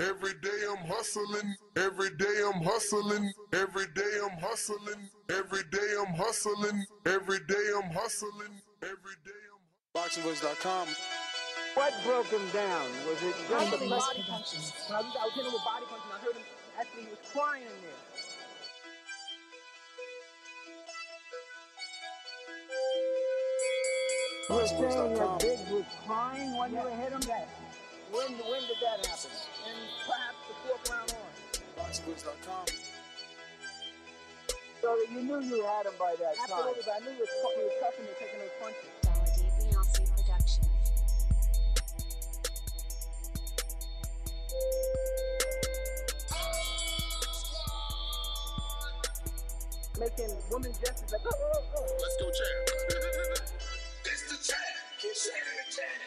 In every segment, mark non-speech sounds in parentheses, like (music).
Every day I'm hustling, every day I'm hustling, every day I'm hustling, every day I'm hustling, every day I'm hustling, every day I'm BoxingVoice.com. What broke him down? Was it just the body punches? I was, I was hitting him with body punches, and I heard him actually he was crying in there. You were saying that BoxingVoice.com. Was crying when you hit him? Yes. When, when did that happen? And perhaps the fourth round on. BoxingVoice.com. So you knew you had him by that time. Absolutely, but I knew he was, he was touching and taking those punches. Melody Beyonce Productions. Making women gestures like, oh, oh, oh. Let's go, champ. (laughs) It's the champ. Shannon the champ.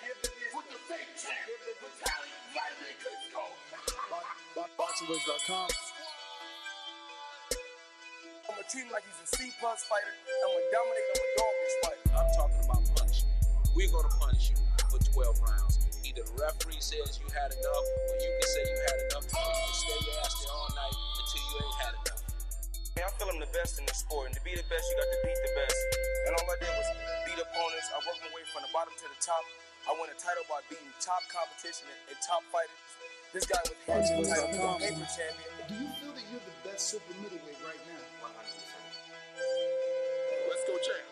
Bo- BoxingVoice.com. I'm gonna treat him like he's a C plus fighter. I'm gonna dominate. I'm gonna dog this fight. I'm talking about punishment. We're going to punish you for 12 rounds. Either the referee says you had enough, or you can say you had enough, or you can stay your ass there all night until you ain't had enough. Man, I feel I'm the best in the sport, and to be the best, you got to beat the best. And all I did was beat opponents. I worked my way from the bottom to the top. I won a title by beating top competition and, and top fighters. This guy was hands the title, he's a paper champion. Do you feel that you're the best super middleweight right now? 100%. Let's go, champ.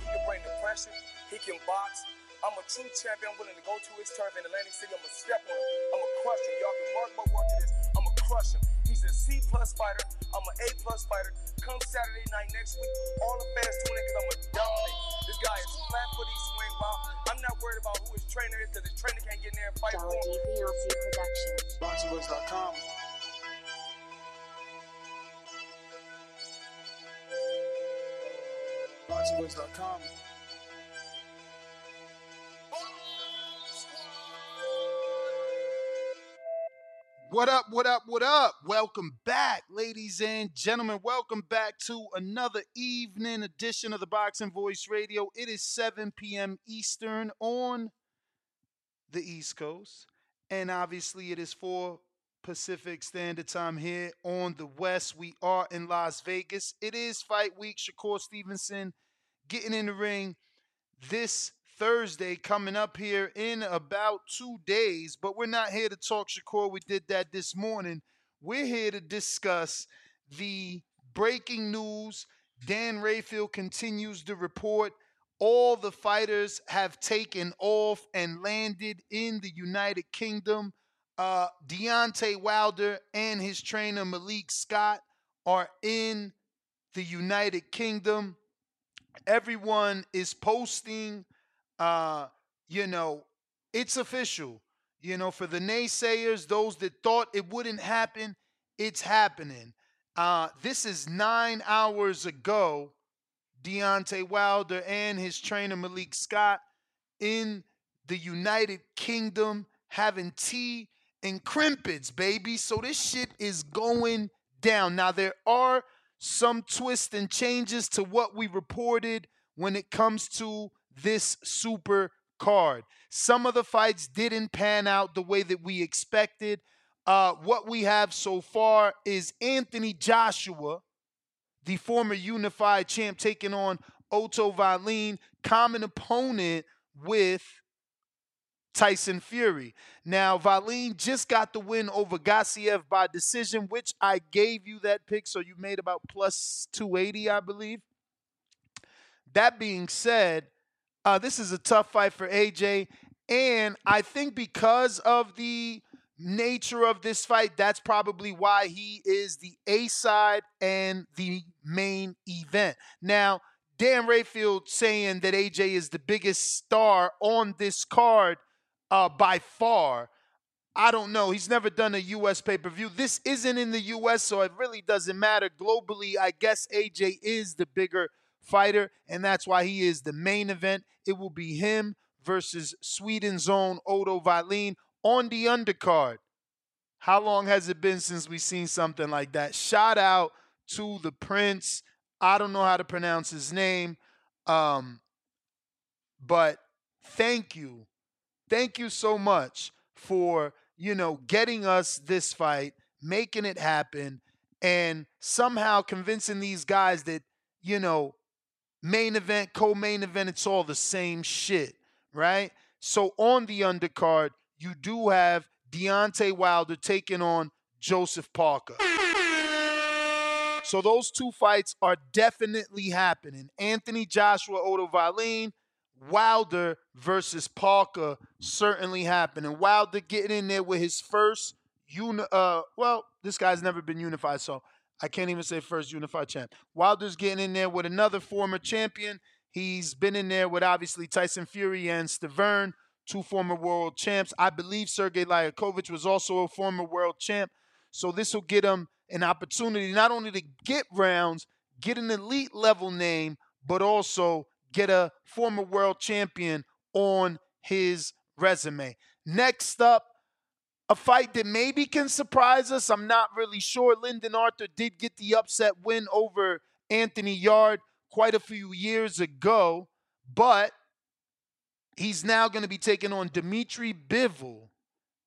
He can bring the pressure. He can box. I'm a true champion. I'm willing to go to his turf in Atlantic City. I'm gonna step on him. I'm gonna crush him. Y'all can mark my word to this. I'm gonna crush him. A C plus fighter. I'm an A plus fighter. Come Saturday night next week, all the fans tune in because I'm gonna dominate. This guy is flat footy swing ball. I'm not worried about who his trainer is because his trainer can't get in there and fight for him. Productions. BoxingVoice.com. BoxingVoice.com. What up, what up, what up? Welcome back, ladies and gentlemen. Welcome back to another evening edition of the Boxing Voice Radio. It is 7 p.m. Eastern on the East Coast. And obviously, it is 4 Pacific Standard Time here on the West. We are in Las Vegas. It is fight week. Shakur Stevenson getting in the ring this Thursday coming up here in about two days. But we're not here to talk Shakur. We did that this morning. We're here to discuss the breaking news. Dan Rafael continues to report all the fighters have taken off and landed in the United Kingdom. Uh, Deontay Wilder and his trainer Malik Scott are in the United Kingdom. Everyone is posting uh, you know, it's official. You know, for the naysayers, those that thought it wouldn't happen, it's happening. Uh, this is nine hours ago. Deontay Wilder and his trainer Malik Scott in the United Kingdom having tea and crimpets, baby. So this shit is going down. Now there are some twists and changes to what we reported when it comes to this super card. Some of the fights didn't pan out the way that we expected. Uh, what we have so far is Anthony Joshua, the former unified champ, taking on Otto Wallin, common opponent with Tyson Fury. Now, Valine just got the win over Gassiev by decision, which I gave you that pick, so you made about plus 280, I believe. That being said, uh, this is a tough fight for AJ. And I think because of the nature of this fight, that's probably why he is the A side and the main event. Now, Dan Rafael saying that AJ is the biggest star on this card uh, by far. I don't know. He's never done a U.S. pay per view. This isn't in the U.S., so it really doesn't matter. Globally, I guess AJ is the bigger fighter, and that's why he is the main event. It will be him versus Sweden's own Otto Wallin on the undercard. How long has it been since we've seen something like that? Shout out to the Prince. I don't know how to pronounce his name, um, but thank you. Thank you so much for, you know, getting us this fight, making it happen, and somehow convincing these guys that, you know, main event, co main event, it's all the same shit, right? So on the undercard, you do have Deontay Wilder taking on Joseph Parker. So those two fights are definitely happening. Anthony Joshua Otto Wallin, Wilder versus Parker certainly happening. Wilder getting in there with his first uni- uh well, this guy's never been unified, so I can't even say first unified champ. Wilder's getting in there with another former champion. He's been in there with obviously Tyson Fury and Stiverne, two former world champs. I believe Sergey Liakhovich was also a former world champ. So this will get him an opportunity not only to get rounds, get an elite level name, but also get a former world champion on his resume. Next up, a fight that maybe can surprise us. I'm not really sure. Lyndon Arthur did get the upset win over Anthony Yard quite a few years ago, but he's now going to be taking on Dimitri Bivol.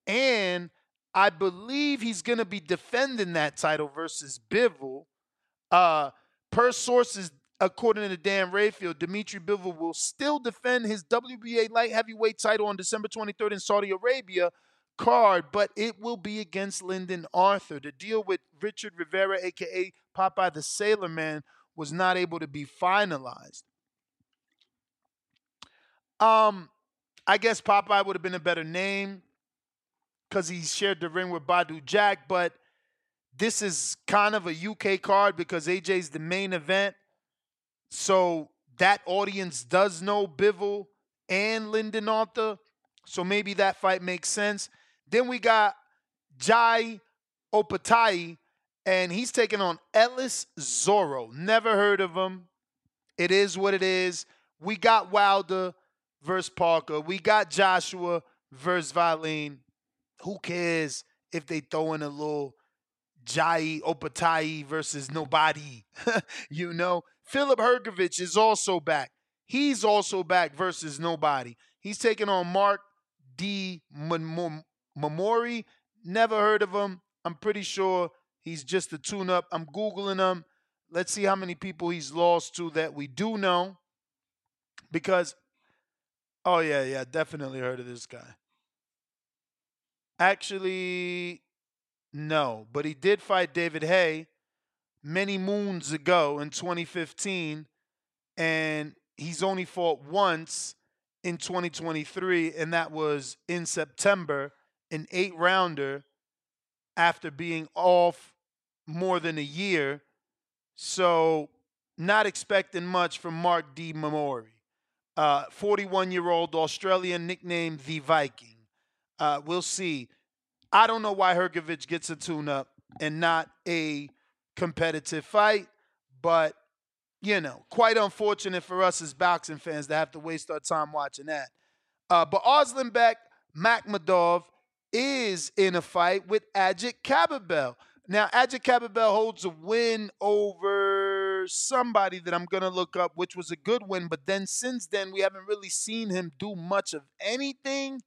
And I believe he's going to be defending that title versus Bivol. Uh, per sources, according to Dan Rafael, Dimitri Bivol will still defend his WBA light heavyweight title on December 23rd in Saudi Arabia card, but it will be against Lyndon Arthur. The deal with Richard Rivera, aka Popeye the Sailor Man, was not able to be finalized. Um, I guess Popeye would have been a better name because he shared the ring with Badu Jack, but this is kind of a UK card because AJ's the main event. So that audience does know Bivol and Lyndon Arthur. So maybe that fight makes sense. Then we got Jai Opetaia, and he's taking on Ellis Zorro. Never heard of him. It is what it is. We got Wilder versus Parker. We got Joshua versus Wallin. Who cares if they throw in a little Jai Opetaia versus nobody? (laughs) you know, Philip Hrgovic is also back. He's also back versus nobody. He's taking on Mark D. Mamori. Never heard of him. I'm pretty sure he's just a tune up. I'm Googling him. Let's see how many people he's lost to that we do know. Because, oh, yeah, yeah, definitely heard of this guy. Actually, no, but he did fight David Haye many moons ago in 2015, and he's only fought once in 2023, and that was in September, an eight rounder after being off more than a year. So, not expecting much from Mark D. Mamori. 41 uh, year old Australian nicknamed the Viking. Uh, we'll see. I don't know why Hrgovic gets a tune up and not a competitive fight, but you know, quite unfortunate for us as boxing fans to have to waste our time watching that. Uh, but Arslanbek Makhmudov is in a fight with Agit Kabayel. Now, Agit Kabayel holds a win over somebody that I'm going to look up, which was a good win. But then since then, we haven't really seen him do much of anything.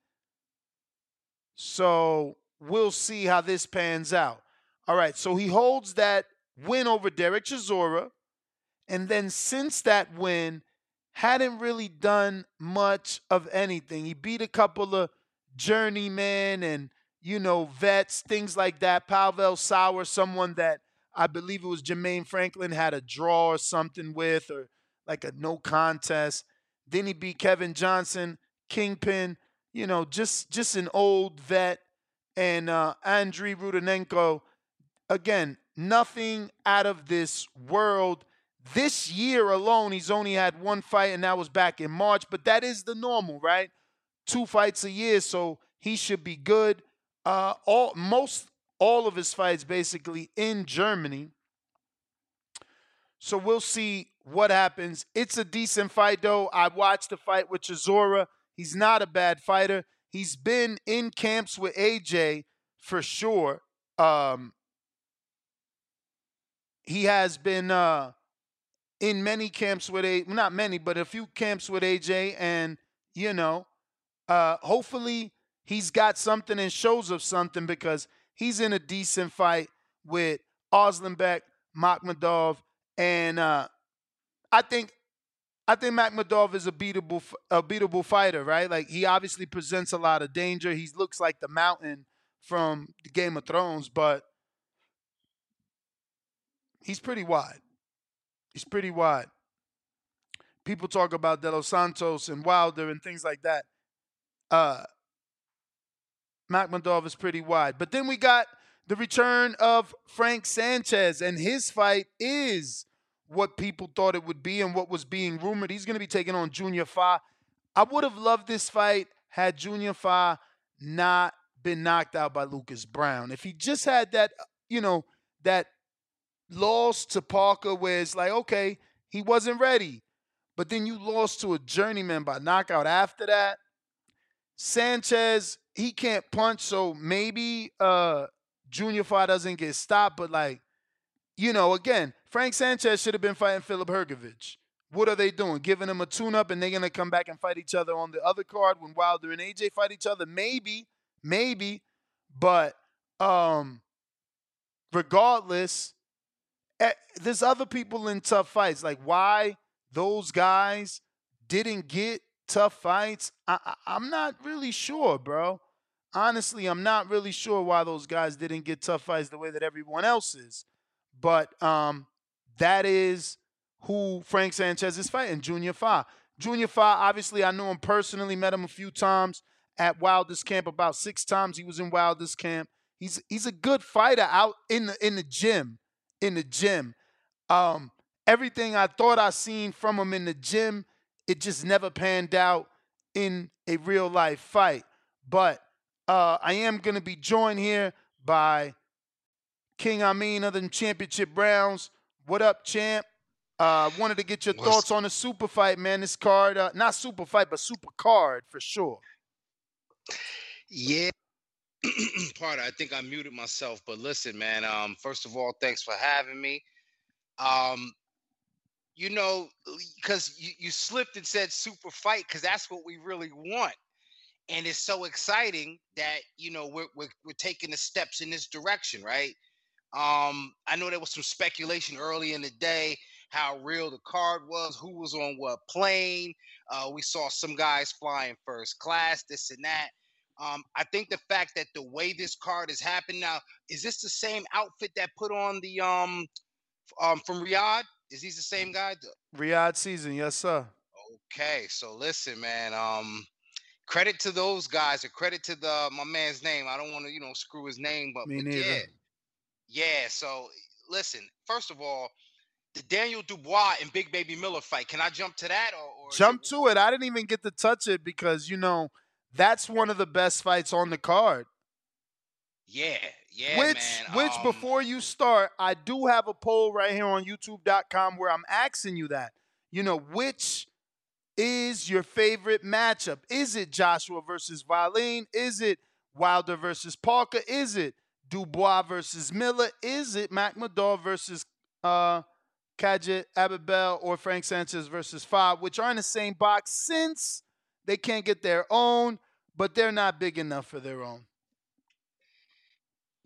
So we'll see how this pans out. All right, so he holds that win over Derek Chisora. And then since that win, hadn't really done much of anything. He beat a couple of journeymen and, you know, vets, things like that. Pavel Sauer, someone that I believe it was Jermaine Franklin had a draw or something with, or like a no contest. Then he beat Kevin Johnson, Kingpin, you know, just just an old vet. And uh, Andrei Rudenenko, again, nothing out of this world. This year alone, he's only had one fight, and that was back in March. But that is the normal, right? Two fights a year, so he should be good. Uh, all most all of his fights basically in Germany. So we'll see what happens. It's a decent fight, though. I watched the fight with Chisora. He's not a bad fighter. He's been in camps with AJ for sure. Um, he has been uh, in many camps with a not many, but a few camps with AJ, and you know, uh, hopefully he's got something and shows of something because he's in a decent fight with Arslanbek, Makhmudov, and uh, I think I think Makhmudov is a beatable a beatable fighter, right? Like he obviously presents a lot of danger. He looks like the mountain from the Game of Thrones, but he's pretty wide. He's pretty wide. People talk about De Los Santos and Wilder and things like that. Uh, Makhmudov is pretty wide. But then we got the return of Frank Sanchez, and his fight is what people thought it would be and what was being rumored. He's going to be taking on Junior Fa. I would have loved this fight had Junior Fa not been knocked out by Lucas Browne. If he just had that, you know, that loss to Parker where it's like, okay, he wasn't ready. But then you lost to a journeyman by knockout after that. Sanchez, he can't punch, so maybe uh Junior Fa doesn't get stopped, but like, you know, again, Frank Sanchez should have been fighting Philip Hrgovic. What are they doing? Giving him a tune-up and they're gonna come back and fight each other on the other card when Wilder and AJ fight each other? Maybe, maybe. But um regardless, eh, there's other people in tough fights. Like why those guys didn't get tough fights, I, I'm not really sure, bro. Honestly, I'm not really sure why those guys didn't get tough fights the way that everyone else is. But um, that is who Frank Sanchez is fighting, Junior Fa. Junior Fa, obviously, I know him personally, met him a few times at Wilder's camp, about six times he was in Wilder's camp. He's he's a good fighter out in the in the gym. In the gym. Um, everything I thought I seen from him in the gym, it just never panned out in a real life fight. But uh, I am going to be joined here by King Amin of the Championship Browns. What up, champ? Uh, wanted to get your What's- thoughts on the super fight, man. This card, uh, not super fight, but super card for sure. Yeah. (clears throat) Pardon, I think I muted myself, but listen, man. Um, first of all, thanks for having me. Um, you know, because you, you slipped and said super fight, because that's what we really want. And it's so exciting that you know we're, we're we're taking the steps in this direction, right? Um, I know there was some speculation early in the day how real the card was, who was on what plane. Uh, we saw some guys flying first class, this and that. Um, I think the fact that the way this card has happened now is this the same outfit that put on the um um from Riyadh? Is these the same guy? Riyadh season, yes, sir. Okay, so listen, man. Um, credit to those guys, or credit to the my man's name. I don't want to you know screw his name, but, but yeah, yeah. So listen, first of all, the Daniel Dubois and Big Baby Miller fight. Can I jump to that, or, or Jump to it. I didn't even get to touch it because you know that's one of the best fights on the card. Yeah, yeah, which, man. which um, before you start, I do have a poll right here on YouTube.com where I'm asking you that. You know, which is your favorite matchup? Is it Joshua versus Wallin? Is it Wilder versus Parker? Is it Dubois versus Miller? Is it Makhmudov versus uh, Agit Kabayel or Frank Sanchez versus Five, which are in the same box since they can't get their own, but they're not big enough for their own.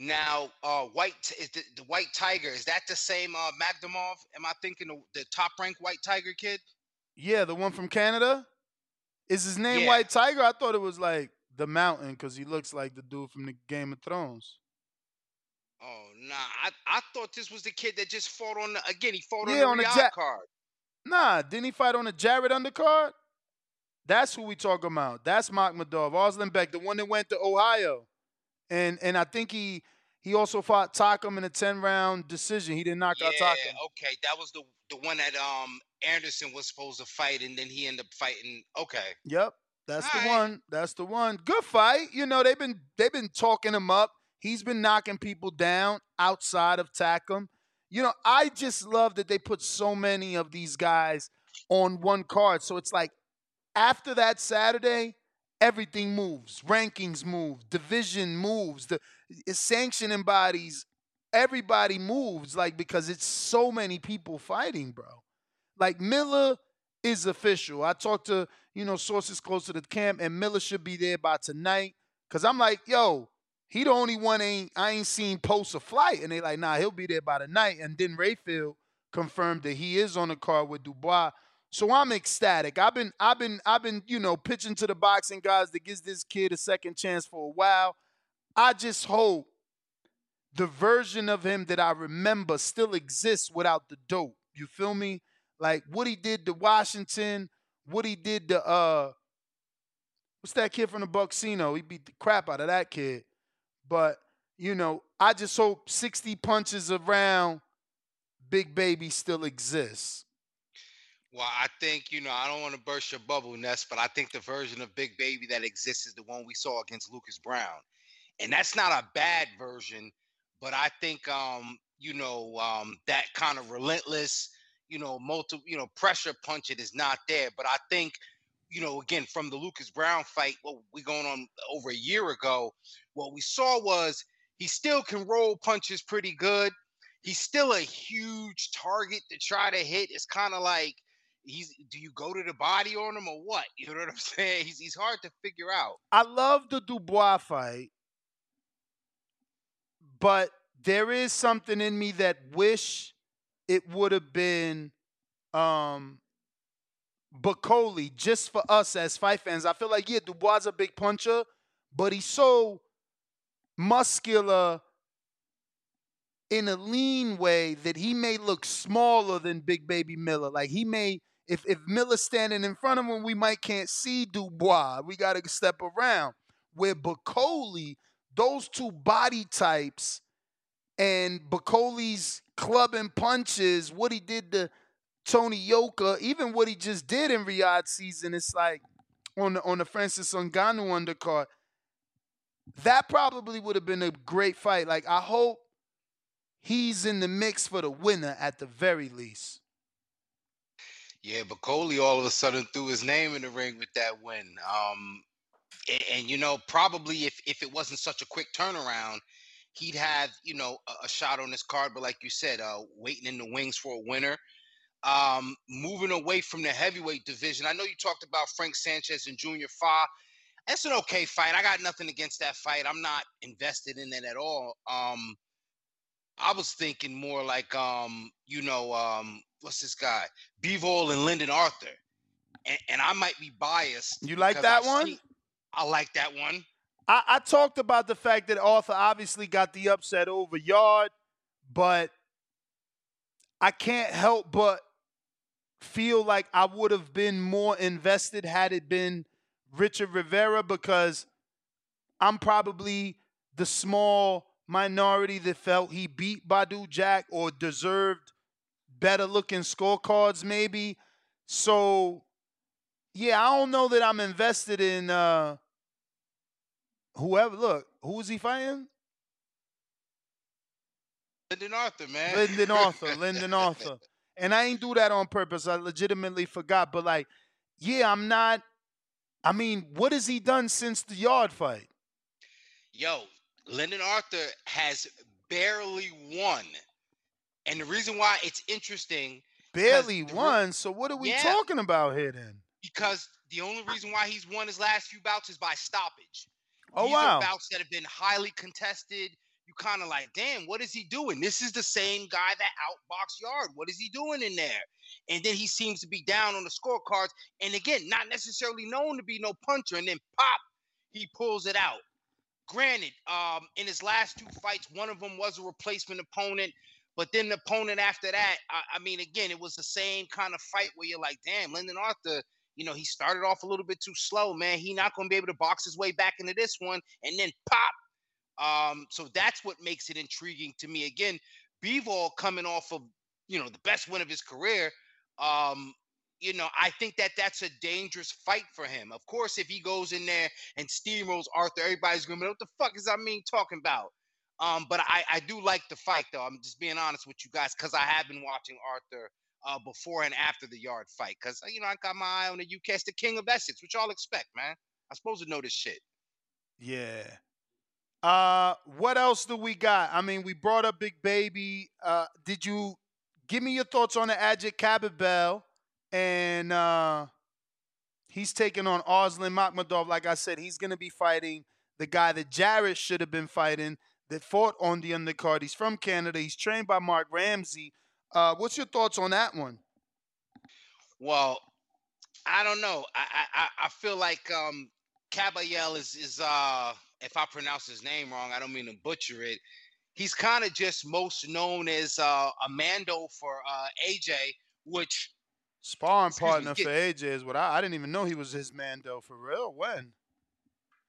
Now, uh, White is the, the White Tiger is that the same uh, Makhmudov? Am I thinking the, the top ranked White Tiger kid? Yeah, the one from Canada. Is his name Yeah. White Tiger? I thought it was like the Mountain because he looks like the dude from the Game of Thrones. Oh nah, I, I thought this was the kid that just fought on the again. He fought Yeah, on on the the Ja- card. Nah, didn't he fight on the Jared undercard? That's who we talking about. That's Makhmudov, Arslanbek, the one that went to Ohio, and and I think he He also fought Takam in a 10 round decision. He didn't knock yeah, out Takam. okay, that was the the one that um Anderson was supposed to fight, and then he ended up fighting. Okay, Yep. That's the Alright. one. That's the one. Good fight. You know, they've been they've been talking him up. He's been knocking people down outside of Takam. You know, I just love that they put so many of these guys on one card. So it's like after that Saturday, everything moves. Rankings move. Division moves. The sanctioning bodies, everybody moves. Like because it's so many people fighting, bro. Like Miller is official. I talked to you know sources close to the camp, and Miller should be there by tonight. Cause I'm like, yo, he the only one ain't I ain't seen post a flight, and they like, nah, he'll be there by the night. And then Rafael confirmed that he is on the card with Dubois. So I'm ecstatic. I've been I've been I've been you know pitching to the boxing guys that gives this kid a second chance for a while. I just hope the version of him that I remember still exists without the dope. You feel me? Like what he did to Washington, what he did to uh what's that kid from the Bucksino? He beat the crap out of that kid. But, you know, I just hope 60 punches around Big Baby still exists. Well, I think, you know, I don't want to burst your bubble, Ness, but I think the version of Big Baby that exists is the one we saw against Lucas Browne. And that's not a bad version, but I think um, you know, um, that kind of relentless, you know, multi, you know, pressure punch it is not there. But I think, you know, again, from the Lucas Browne fight, what we going on over a year ago, what we saw was he still can roll punches pretty good. He's still a huge target to try to hit. It's kind of like he's do you go to the body on him or what? (laughs) You know what I'm saying? He's he's hard to figure out. I love the Dubois fight, but there is something in me that wish it would have been um Bakole just for us as fight fans. I feel like yeah, Dubois is a big puncher, but he's so muscular in a lean way that he may look smaller than Big Baby Miller. Like he may, if if Miller's standing in front of him, we might can't see Dubois. We got to step around. Where Bakole, those two body types, and Bakole's clubbing punches, what he did to Tony Yoka, even what he just did in Riyadh season, it's like on the on the Francis Ngannou undercard. That probably would have been a great fight. Like I hope he's in the mix for the winner at the very least. Yeah, Bakole all of a sudden threw his name in the ring with that win. Um, and, and, you know, probably if if it wasn't such a quick turnaround, he'd have you know a, a shot on this card. But like you said, uh, waiting in the wings for a winner. Um, moving away from the heavyweight division, I know you talked about Frank Sanchez and Junior Fa. That's an okay fight. I got nothing against that fight. I'm not invested in it at all. Um, I was thinking more like um, you know, um, what's this guy? Bivol and Lyndon Arthur. And, and I might be biased. You like that I've one? seen- I like that one. I, I talked about the fact that Arthur obviously got the upset over Yard, but I can't help but feel like I would have been more invested had it been Richard Rivera because I'm probably the small minority that felt he beat Badu Jack or deserved better looking scorecards, maybe. So, yeah, I don't know that I'm invested in uh, whoever. Look, who is he fighting? Lyndon Arthur, man. Lyndon Arthur. (laughs) Lyndon Arthur. And I ain't do that on purpose. I legitimately forgot. But like, yeah, I'm not. I mean, what has he done since the yard fight? Yo, Lyndon Arthur has barely won. And the reason why it's interesting Barely won. So what are we Yeah. talking about here then? because the only reason why he's won his last few bouts is by stoppage. Oh These wow. bouts that have been highly contested. You kind of like, damn, what is he doing? This is the same guy that outboxed Yard. What is he doing in there? And then he seems to be down on the scorecards. And again, not necessarily known to be no puncher. And then pop, he pulls it out. Granted, um, in his last two fights, one of them was a replacement opponent. But then the opponent after that, I, I mean, again, it was the same kind of fight where you're like, damn, Lyndon Arthur, you know, he started off a little bit too slow, man. He not gonna be able to box his way back into this one. And then pop, Um, so that's what makes it intriguing to me. Again, Bivol coming off of you know the best win of his career. Um, you know, I think that that's a dangerous fight for him. Of course, if he goes in there and steamrolls Arthur, everybody's gonna be, what the fuck is that mean talking about? Um, but I, I do like the fight though. I'm just being honest with you guys because I have been watching Arthur uh, before and after the yard fight because you know I got my eye on the UK. The king of Essex, which y'all expect, man. I'm supposed to know this shit. Yeah. Uh, what else do we got? I mean, we brought up Big Baby. Uh, did you give me your thoughts on the Agit Kabayel? And uh, he's taking on Arslan Makhmudov. Like I said, he's going to be fighting the guy that Jared should have been fighting that fought on the undercard. He's from Canada. He's trained by Marc Ramsay. Uh, what's your thoughts on that one? Well, I don't know. I I, I feel like um Kabayel is is uh if I pronounce his name wrong, I don't mean to butcher it. He's kind of just most known as uh Amando for uh AJ, which sparring excuse me, partner get- for AJ is what I, I didn't even know he was his man though for real. When?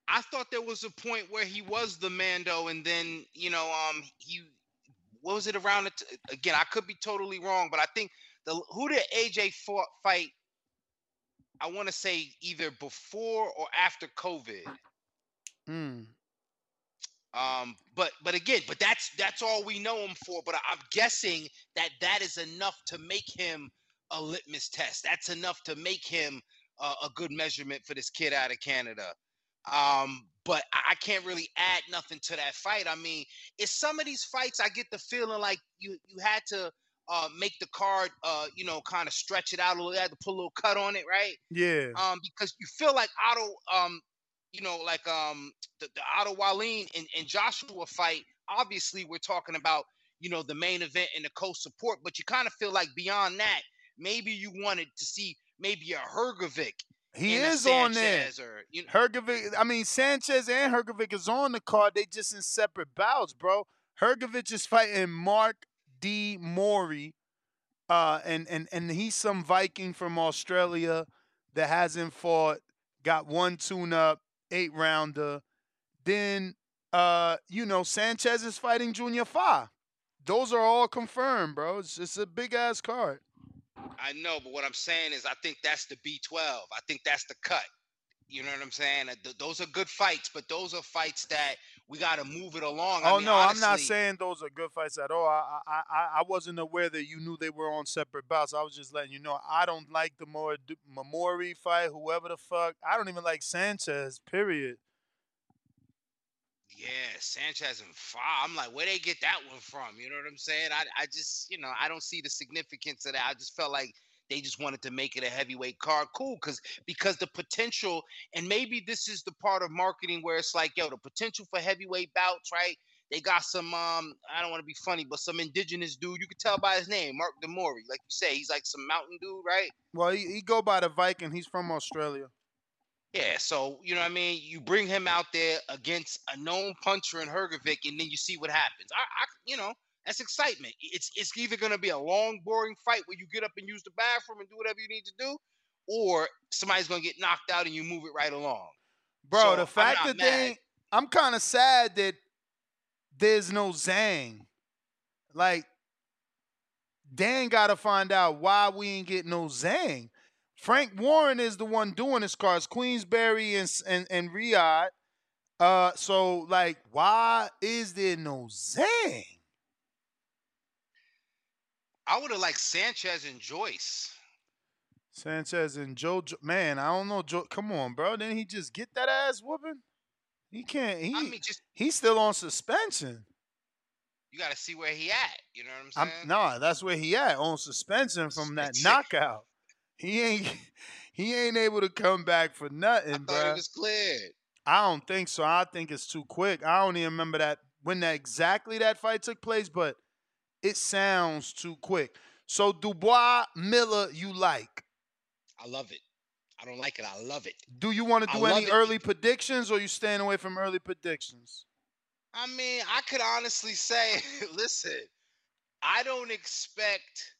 I thought there was a point where he was the Mando, and then you know, um, he what was it around? The t- again, I could be totally wrong, but I think the who did AJ fought fight? I want to say either before or after COVID. Hmm. Um, but but again, but that's that's all we know him for. But I, I'm guessing that that is enough to make him a litmus test. That's enough to make him uh, a good measurement for this kid out of Canada. Um, but I can't really add nothing to that fight. I mean, it's some of these fights I get the feeling like you you had to uh, make the card, uh, you know, kind of stretch it out a little, you had to put a little cut on it, right? Yeah. um, because you feel like Otto, um, you know, like um, the, the Otto Wallin and, and Joshua fight. Obviously, we're talking about you know the main event and the co-support, but you kind of feel like beyond that, maybe you wanted to see maybe a Hrgovic. He is on there. Sanchez Or, you know, Hrgovic, I mean Sanchez and Hrgovic is on the card. They just in separate bouts, bro. Hrgovic is fighting Mark De Mori, uh, and and and he's some Viking from Australia that hasn't fought. Got one tune-up, eight rounder. Then, uh, you know, Sanchez is fighting Junior Fa. Those are all confirmed, bro. It's it's a big ass card. I know, but what I'm saying is, I think that's the B12. I think that's the cut. You know what I'm saying? Those are good fights, but those are fights that we got to move it along. I Oh mean, no, I'm not saying those are good fights at all. I, I I I wasn't aware that you knew they were on separate bouts. I was just letting you know. I don't like the more Mamori fight, whoever the fuck. I don't even like Sanchez. Period. Yeah, Sanchez and Fa. I'm like, where they get that one from? You know what I'm saying? I, I just, you know, I don't see the significance of that. I just felt like they just wanted to make it a heavyweight card. Cool, because because the potential, and maybe this is the part of marketing where it's like, yo, the potential for heavyweight bouts, right? They got some, um, I don't want to be funny, but some indigenous dude. You could tell by his name, Mark De Mori. Like you say, he's like some mountain dude, right? Well, he, he go by the Viking. He's from Australia. Yeah, so you know what I mean. You bring him out there against a known puncher in Hrgovic, and then you see what happens. I, I you know, that's excitement. It's it's either gonna be a long, boring fight where you get up and use the bathroom and do whatever you need to do, or somebody's gonna get knocked out and you move it right along. Bro, So, the fact that they, I'm kind of sad that there's no Zhang. Like, Dan got to find out why we ain't get no Zhang. Frank Warren is the one doing this cards, Queensberry and and, and Riyadh. Uh, so like, why is there no Zhang? I would have liked Sanchez and Joyce. Sanchez and Joe, Jo- man, I don't know. Joe, come on, bro. Didn't he just get that ass whooping? He can't. He I mean, just he's still on suspension. you got to see where he at. You know what I'm, saying? I'm nah, that's where he at on suspension from that knockout. He ain't (laughs) he ain't able to come back for nothing, I thought bro. it was cleared. I don't think so. I think it's too quick. I don't even remember that when that exactly that fight took place, but it sounds too quick. So Dubois Miller, you like? I love it. I don't like it. I love it. Do you want to do any it. early predictions, or you staying away from early predictions? I mean, I could honestly say, (laughs) listen, I don't expect.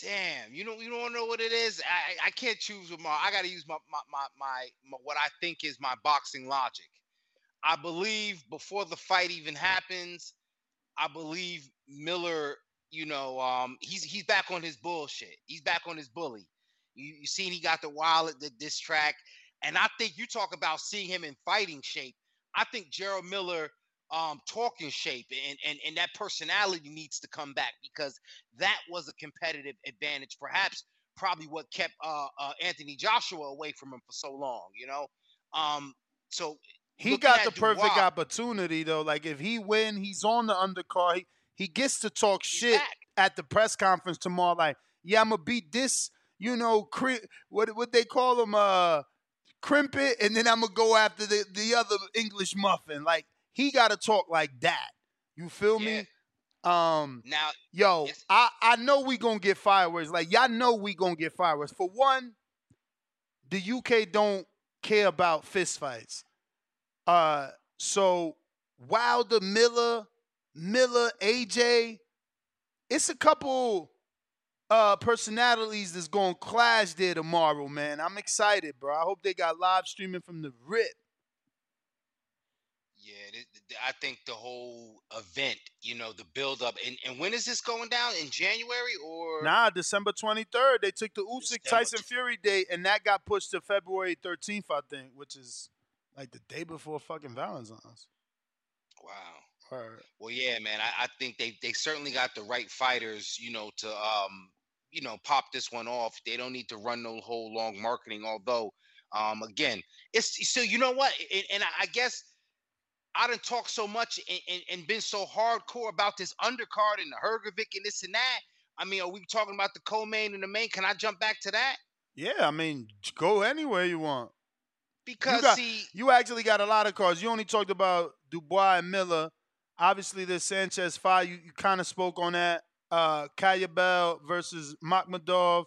Damn, you don't you don't know what it is. I I can't choose with my. I got to use my my, my my my what I think is my boxing logic. I believe before the fight even happens, I believe Miller, you know, um, he's he's back on his bullshit. He's back on his bully. You you seen he got the wallet, the this track, and I think you talk about seeing him in fighting shape. I think Jarrell Miller um talking shape and, and and that personality needs to come back because that was a competitive advantage perhaps probably what kept uh, uh anthony joshua away from him for so long you know um so He got the perfect opportunity though. Like if he win, he's on the undercard. He, he gets to talk shit back. at the press conference tomorrow. Like, yeah, I'm gonna beat this. You know, cri- what what they call him, uh, crimpet, and then I'm gonna go after the the other English muffin. Like he got to talk like that. You feel Yeah. me? Um, now Yo, Yes. I, I know we gonna get fireworks. Like y'all know we gonna get fireworks. For one, the UK don't care about fist fights. Uh, so Wilder, Miller, Miller, AJ, it's a couple uh personalities that's gonna clash there tomorrow, man. I'm excited, bro. I hope they got live streaming from the rip. Yeah th- th- i think the whole event you know the build up and, and when is this going down in january or Nah, December 23rd, they took the Usyk December Tyson Fury date, and that got pushed to February 13th, I think, which is like the day before fucking Valentine's. wow Well, yeah, man. I, I think they they certainly got the right fighters, you know, to um, you know, pop this one off. They don't need to run no whole long marketing. Although, um, again, it's so you know what, and, and I guess I done talked so much and, and, and been so hardcore about this undercard and the Hergovic and this and that. I mean, are we talking about the co-main and the main? Can I jump back to that? yeah, I mean, go anywhere you want. Because got- see, You actually got a lot of cards. You only talked about Dubois and Miller. Obviously, there's Sanchez fight. You, you kind of spoke on that. Uh, versus Makhmudov.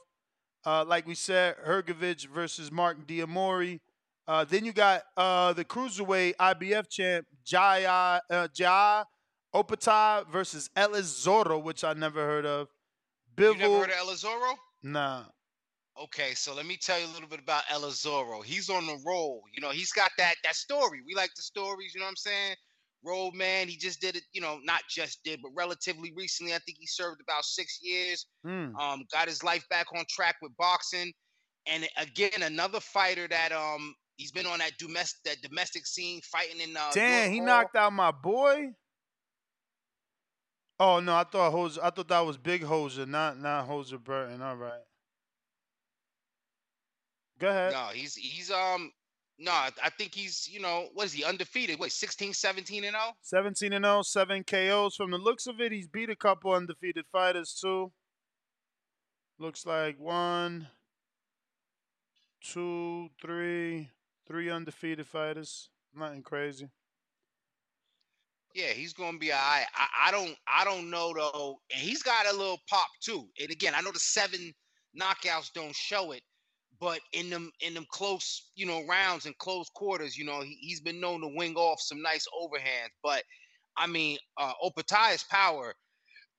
Uh, like we said, Hrgovic versus Mark De Mori. Uh, then you got uh, the cruiserweight IBF champ Jaya uh, Jai Opetaia versus Ellis Zorro, which I never heard of. you never heard of Ellis Zorro? nah. Okay, so let me tell you a little bit about Ellis Zorro. He's on the roll. You know, he's got that that story. We like the stories, you know what I'm saying? Road man, he just did it, you know, not just did, but relatively recently. I think he served about six years. Hmm. Um, got his life back on track with boxing. And again, another fighter that um he's been on that domestic that domestic scene fighting in uh Damn, he knocked out my boy. Oh no, I thought Hose, I thought that was Big Hoser, not not Hoser Burton. All right. Go ahead. No, he's he's um no, I think he's, you know, what is he undefeated? Wait, 16, 17 and oh? 0? 17 and 0, 7 KOs. From the looks of it, he's beat a couple undefeated fighters too. Looks like one, two, three, three undefeated fighters. Nothing crazy. Yeah, he's gonna be all right. I, I don't I don't know though. And he's got a little pop too. And again, I know the seven knockouts don't show it, but in them in them close, you know, rounds and close quarters, you know, he, he's been known to wing off some nice overhands. But I mean, uh Opetaia's power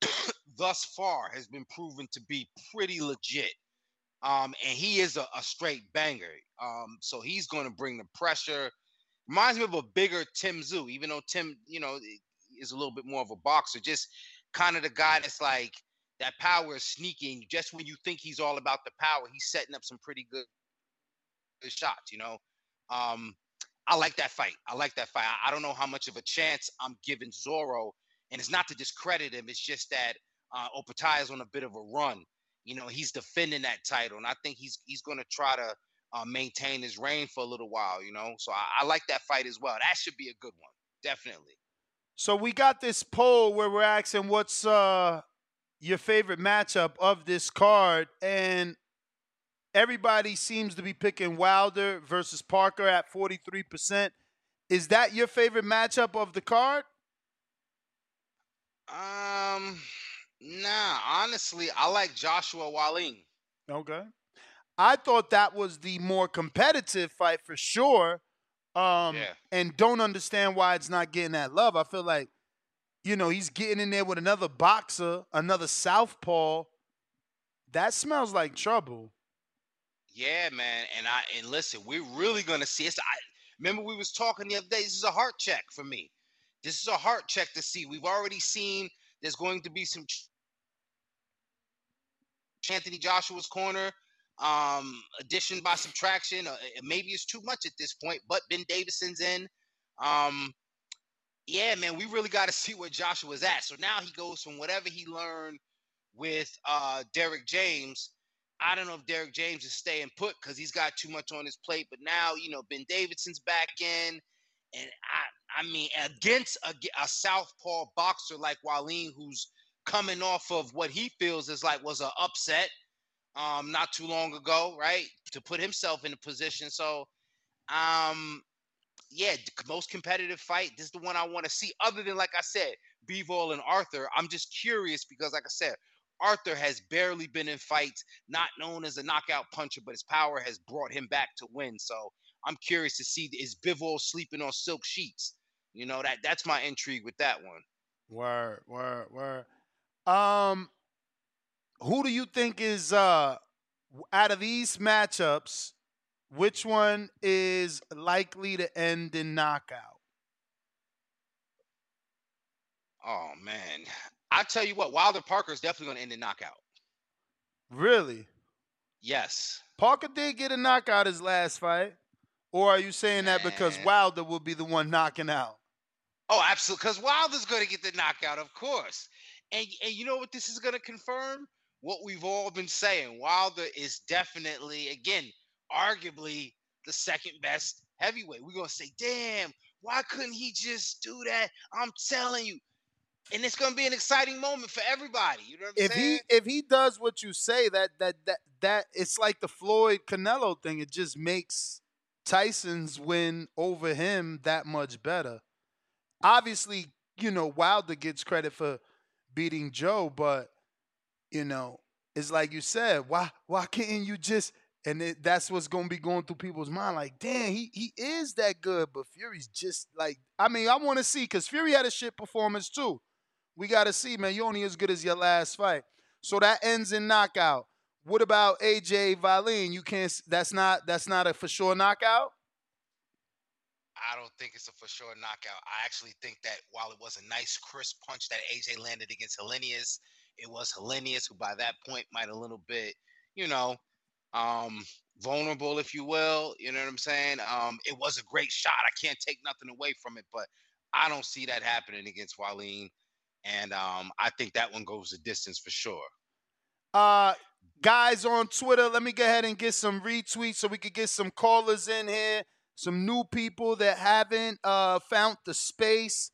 (coughs) thus far has been proven to be pretty legit. Um, and he is a, a straight banger. Um, so he's gonna bring the pressure. Reminds me of a bigger Tim Tszyu, even though Tim, you know, is a little bit more of a boxer. Just kind of the guy that's like that power is sneaky, and just when you think he's all about the power, he's setting up some pretty good, good shots. You know, um, I like that fight. I like that fight. I, I don't know how much of a chance I'm giving Zorro, and it's not to discredit him. It's just that uh, Opetaia is on a bit of a run. You know, he's defending that title, and I think he's he's going to try to uh, maintain his reign for a little while. You know, so I, I like that fight as well. That should be a good one, definitely. So we got this poll where we're asking what's uh your favorite matchup of this card, and everybody seems to be picking Wilder versus Parker at 43%. Is that your favorite matchup of the card? Um, nah, honestly, I like Joshua Wallin. Okay. I thought that was the more competitive fight for sure. Um Yeah. and don't understand why it's not getting that love. I feel like you know, he's getting in there with another boxer, another southpaw. That smells like trouble. Yeah, man. And I and listen, we're really gonna see it's I Remember, we was talking the other day. This is a heart check for me. This is a heart check to see. We've already seen there's going to be some Anthony Joshua's corner um, addition by subtraction. Uh, maybe it's too much at this point, but Ben Davidson's in. Um, yeah, man, we really got to (laughs) see where Joshua's at. So now he goes from whatever he learned with uh, Derrick James. I don't know if Derrick James is staying put because he's got too much on his plate. But now, you know, Ben Davidson's back in. And I, I mean, against a, a southpaw boxer like Wallin, who's coming off of what he feels is like was an upset um not too long ago, right? To put himself in a position. So um yeah, most competitive fight. This is the one I want to see. Other than like I said, Bivol and Arthur. I'm just curious because, like I said, Arthur has barely been in fights, not known as a knockout puncher, but his power has brought him back to win. So I'm curious to see is Bivol sleeping on silk sheets? You know that that's my intrigue with that one. Word, word, word. Um, who do you think is uh out of these matchups? Which one is likely to end in knockout? Oh man, I tell you what, Wilder Parker is definitely going to end in knockout. Really? Yes. Parker did get a knockout his last fight, or are you saying that because Wilder will be the one knocking out? Oh, absolutely. Because Wilder's going to get the knockout, of course. And and you know what this is going to confirm? What we've all been saying. Wilder is definitely, again, arguably the second best heavyweight. We're going to say, damn, why couldn't he just do that? I'm telling you. And it's going to be an exciting moment for everybody. You know what I'm if saying? he if he does what you say, that that that that it's like the Floyd Canelo thing. It just makes Tyson's win over him that much better. Obviously, you know Wilder gets credit for beating Joe, but you know it's like you said. Why why can't you just? And it, that's what's gonna be going through people's mind. Like, damn, he he is that good, but Fury's just like. I mean, I want to see because Fury had a shit performance too. We got to see, man. You're only as good as your last fight. So that ends in knockout. What about AJ Wallin? You can't. That's not. That's not a for sure knockout. I don't think it's a for sure knockout. I actually think that while it was a nice crisp punch that AJ landed against Helenius, it was Helenius who by that point might a little bit, you know, um, vulnerable, if you will. You know what I'm saying? Um, it was a great shot. I can't take nothing away from it, but I don't see that happening against Wallin. And um, I think that one goes the distance for sure. Uh guys on Twitter, let me go ahead and get some retweets so we could get some callers in here, some new people that haven't uh found the space.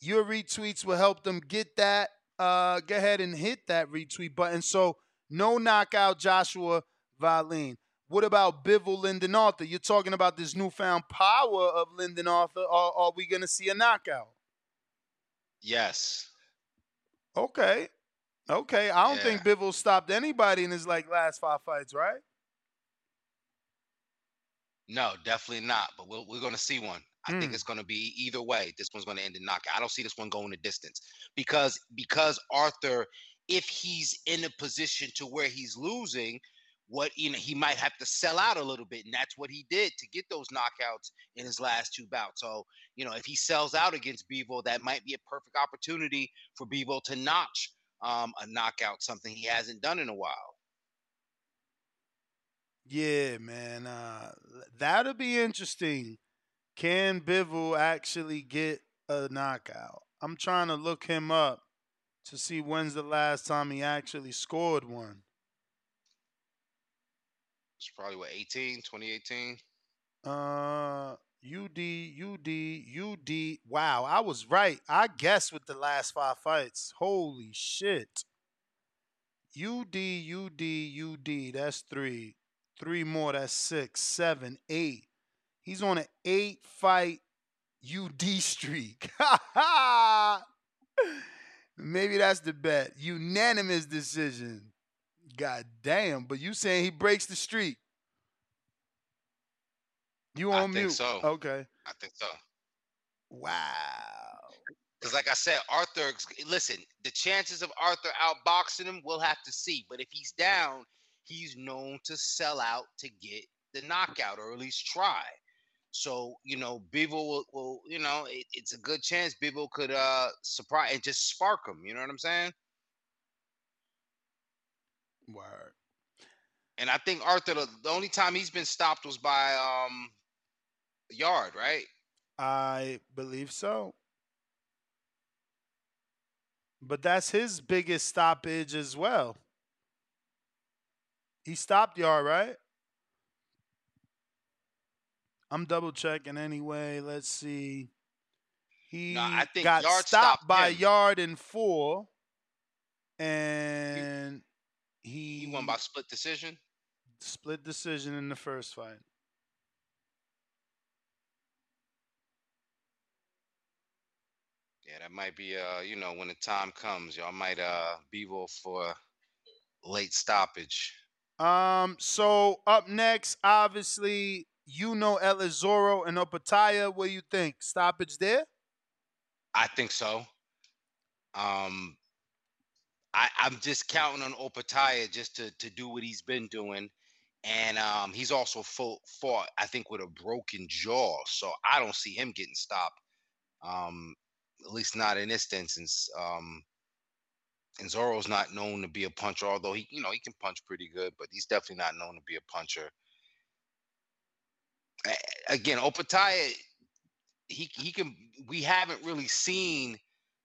Your retweets will help them get that. Uh go ahead and hit that retweet button. So no knockout Joshua Wallin. What about Bivol Lyndon Arthur? You're talking about this newfound power of Lyndon Arthur. Are, are we going to see a knockout? Yes. Okay. Okay. I don't Yeah. think Bivol stopped anybody in his like last five fights, right? No, definitely not. But we'll, we're going to see one. I think Mm. it's going to be either way. This one's going to end in knockout. I don't see this one going the distance because because Arthur, if he's in a position to where he's losing, what you know he might have to sell out a little bit, and that's what he did to get those knockouts in his last two bouts. So you know if he sells out against Bivol, that might be a perfect opportunity for Bivol to notch um, a knockout, something he hasn't done in a while. Yeah, man. Uh, that'll be interesting. Can Bivol actually get a knockout? I'm trying to look him up to see when's the last time he actually scored one. It's probably what 18, 2018. Uh, UD, UD, UD. Wow, I was right. I guessed with the last five fights. Holy shit. UD, UD, UD. That's three. Three more. That's six, seven, eight. He's on an eight fight UD (laughs) streak. Ha ha. Maybe that's the bet. Unanimous decision. God damn. But you saying he breaks the streak. You I on think mute. so. Okay. I think so. Wow. Because, like I said, Arthur, listen, the chances of Arthur outboxing him, we'll have to see. But if he's down, he's known to sell out to get the knockout or at least try. So you know, Bivol will, will you know, it, it's a good chance Bivol could uh surprise and just spark him. You know what I'm saying? Word. And I think Arthur, the, the only time he's been stopped was by um Yard, right? I believe so. But that's his biggest stoppage as well. He stopped Yard, right? I'm double checking anyway. Let's see. He No, I think got Yard stopped stopped by. Yard in four, and he, He won by split decision. split decision in the first fight. Yeah, that might be uh, you know, when the time comes, y'all might uh Bivol for late stoppage. Um, so up next, obviously, you know Ellis Zorro and Opetaia. What do you think? Stoppage there? I think so. Um, I, I'm just counting on Opetaia just to to do what he's been doing, and um, he's also full, fought I think with a broken jaw, so I don't see him getting stopped. Um, at least not in this instance. Um, and Zorro's not known to be a puncher, although he you know he can punch pretty good, but he's definitely not known to be a puncher. Again, Opetaia, he he can. We haven't really seen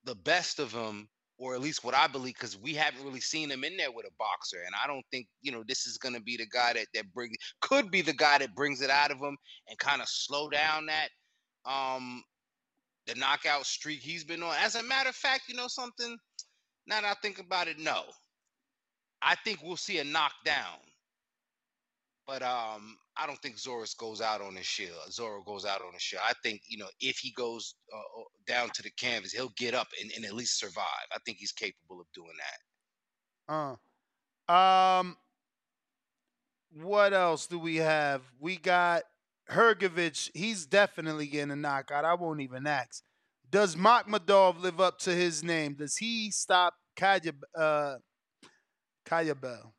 the best of him, or at least what I believe, because we haven't really seen him in there with a boxer. And I don't think you know this is going to be the guy that that bring could be the guy that brings it out of him and kind of slow down that um the knockout streak he's been on. As a matter of fact, you know something. Now that I think about it, no, I think we'll see a knockdown. But um, I don't think Zorro's goes out on his shield. Zorro goes out on his shield. I think you know if he goes uh, uh, down to the canvas, he'll get up and, and at least survive. I think he's capable of doing that. Uh. Um. What else do we have? We got Hrgovic. He's definitely getting a knockout. I won't even ask. Does Makhmudov live up to his name? Does he stop Kaya uh Kabayel?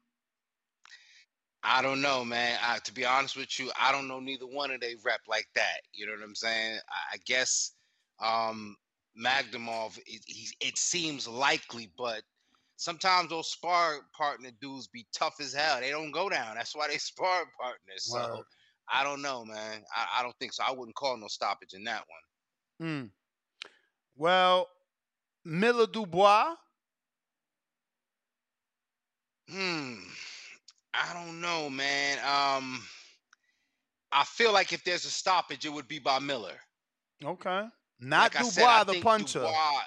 I don't know, man. I, to be honest with you, I don't know neither one of they rep like that. You know what I'm saying? I, I guess um Makhmudov, it, he, it seems likely, but sometimes those spar partner dudes be tough as hell. They don't go down. That's why they (laughs) spar partners. So. I don't know, man. I, I don't think so. I wouldn't call no stoppage in that one. Hmm. Well, Miller Dubois. Hmm. I don't know, man. Um, I feel like if there's a stoppage, it would be by Miller. Okay. Not Like Dubois, said, the puncher. Dubois,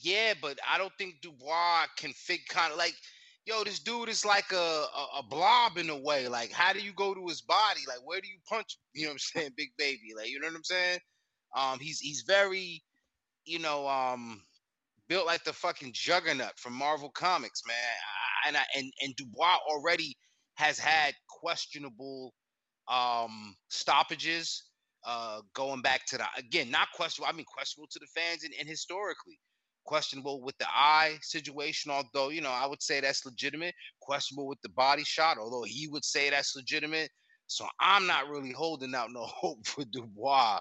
yeah, but I don't think Dubois can fit kind of like, yo, this dude is like a, a a blob in a way. Like, how do you go to his body? Like, where do you punch? (laughs) You know what I'm saying, big baby. Like, you know what I'm saying? Um, he's he's very, you know, um, built like the fucking juggernaut from Marvel Comics, man. I- And I, and and Dubois already has had questionable um stoppages uh going back to the again not questionable i mean questionable to the fans and, and historically. Questionable with the eye situation although you know i would say that's legitimate. Questionable with the body shot although he would say that's legitimate. So i'm not really holding out no (laughs) hope for dubois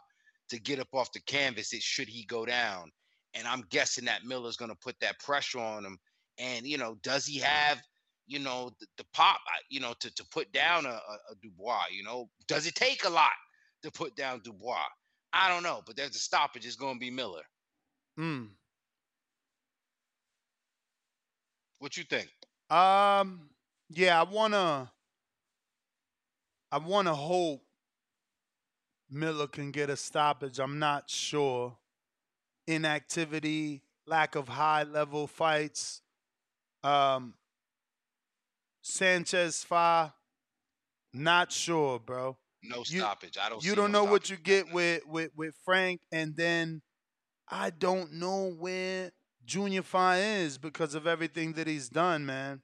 to get up off the canvas it should he go down. And i'm guessing that miller's going to put that pressure on him. And you know does he have you know the, the pop you know to, to put down a, a, a dubois you know? Does it take a lot to put down dubois? I don't know but there's a stoppage it's going to be miller. Hmm. what you think? Um, yeah, I wanna, I wanna hope Miller can get a stoppage. I'm not sure. Inactivity, lack of high level fights. Um, Sanchez Fa, not sure, bro. no You- stoppage i don't You don't no know what you get with, with with Frank, and then I don't know where Junior Fa is because of everything that he's done, man.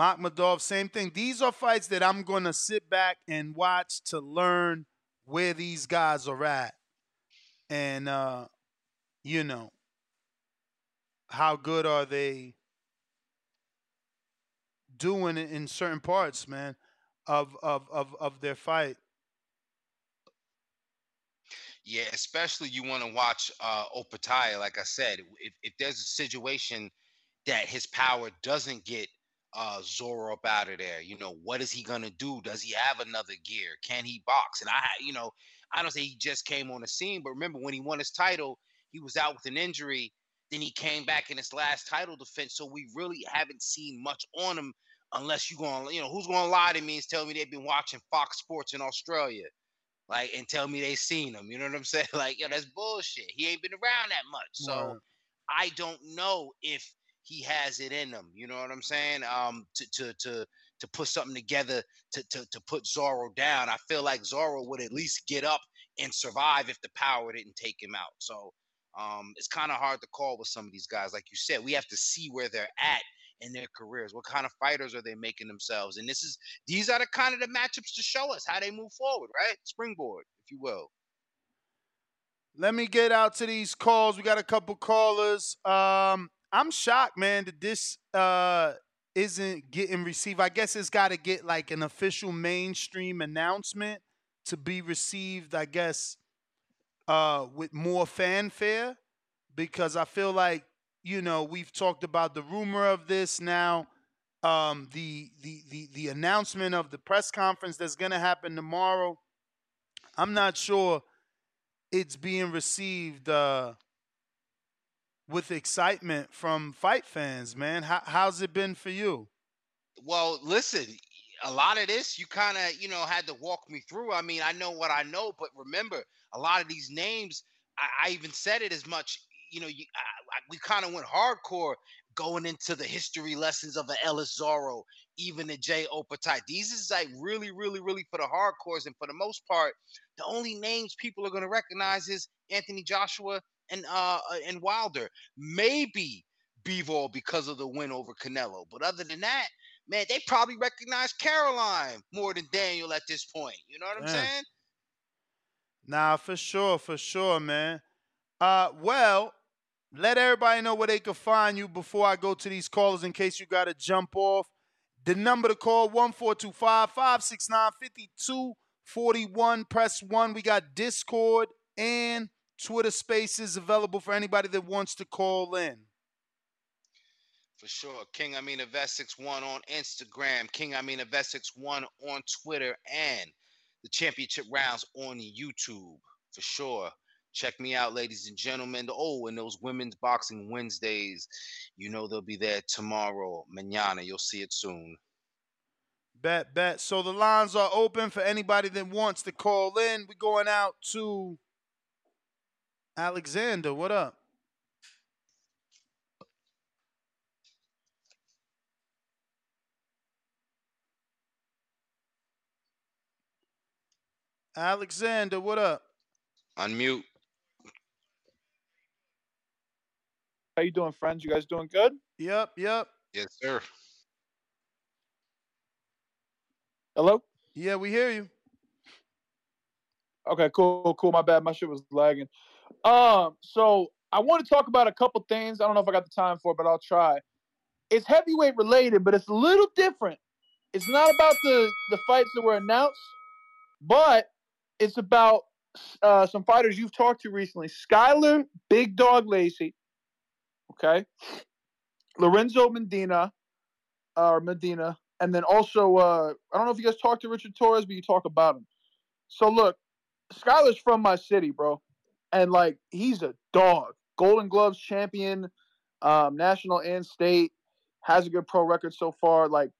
Makhmudov, same thing. These are fights that I'm gonna sit back and watch to learn where these guys are at, and uh, you know, how good are they doing in certain parts, man, of of of of their fight. Yeah, especially you want to watch uh Opetaia. Like I said, if, if there's a situation that his power doesn't get uh Zorro up out of there, you know, what is he gonna do? Does he have another gear? Can he box? And I, you know, I don't say he just came on the scene, but remember when he won his title, he was out with an injury. Then he came back in his last title defense, so we really haven't seen much on him unless you going, you know, who's going to lie to me and tell me they've been watching Fox Sports in Australia, like, and tell me they seen him. You know what I'm (laughs) saying? Like, yo, that's bullshit. He ain't been around that much, so. I don't know if he has it in him. You know what I'm saying? Um, to to to to put something together to to to put Zorro down. I feel like Zorro would at least get up and survive if the power didn't take him out. So um, it's kind of hard to call with some of these guys. Like you said, we have to see where they're at in their careers. What kind of fighters are they making themselves? And this is these are the kind of the matchups to show us how they move forward, right? Springboard, if you will. Let me get out to these calls. We got a couple callers. Um, I'm shocked, man, that this uh isn't getting received. I guess it's got to get like an official mainstream announcement to be received. I guess uh with more fanfare because I feel like you know we've talked about the rumor of this now. Um, the the the the announcement of the press conference that's gonna happen tomorrow. I'm not sure it's being received uh, with excitement from fight fans, man. How, how's it been for you? Well, listen, a lot of this you kind of you know had to walk me through. I mean, I know what I know, but remember, a lot of these names, I, I even said it as much. You know, you, I, I, we kind of went hardcore going into the history lessons of an Ellis Zorro, even the Jai Opetaia. These is like really, really, really for the hardcores, and for the most part, the only names people are going to recognize is Anthony Joshua and uh uh, and Wilder. Maybe Bivol because of the win over Canelo, but other than that, man, they probably recognize Caroline more than Daniel at this point. You know what I'm Yeah. saying? Nah, for sure, for sure, man. Uh, well, let everybody know where they can find you before I go to these callers in case you got to jump off. The number to call 1425 569 5241. Press 1. We got Discord and Twitter Spaces available for anybody that wants to call in. For sure. King I mean Vest one on Instagram, King I mean Vest one on Twitter, and the championship rounds on YouTube. For sure. Check me out, ladies and gentlemen. Oh, and those women's boxing Wednesdays, you know they'll be there tomorrow. Manana, you'll see it soon. Bet, bet. So the lines are open for anybody that wants to call in. We're going out to Alexander. What up? Alexander, what up? Unmute. How you doing, friends? You guys doing good? Yep, yep. Yes, sir. Hello? Yeah, we hear you. Okay, cool, cool. My bad. My shit was lagging. Um, so I want to talk about a couple things. I don't know if I got the time for it, but I'll try. It's heavyweight related, but it's a little different. It's not about the the fights that were announced, but it's about uh, some fighters you've talked to recently. Skyler Big Dog Lacey, okay, Lorenzo Medina, or Medina, and then also uh, I don't know if you guys talked to Richard Torres, but you talk about him. So look, Skyler's from my city, bro, and like he's a dog. Golden Gloves champion, um, national and state, has a good pro record so far. Like,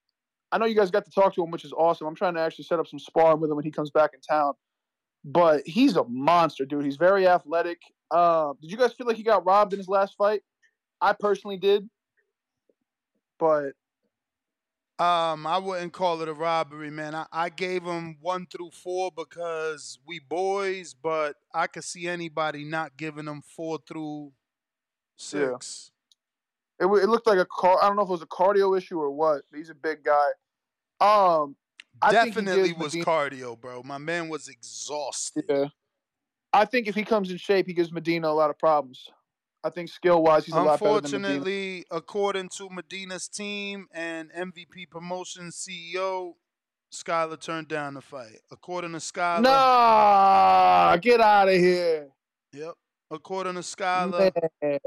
I know you guys got to talk to him, which is awesome. I'm trying to actually set up some sparring with him when he comes back in town. But he's a monster, dude. He's very athletic. Uh, did you guys feel like he got robbed in his last fight? I personally did, but Um, I wouldn't call it a robbery, man. I, I gave him one through four because we boys, but I could see anybody not giving him four through six. It, wa- it looked like a car. I don't know if it was a cardio issue or what. But he's a big guy. Um, I Definitely was Medina- cardio, bro. My man was exhausted. Yeah, I think if he comes in shape, he gives Medina a lot of problems. I think skill wise, he's a lot better than. Unfortunately, according to Medina's team and MVP promotion CEO, Skylar turned down the fight. According to Skylar. Nah, get out of here. Yep. According to Skylar. Man.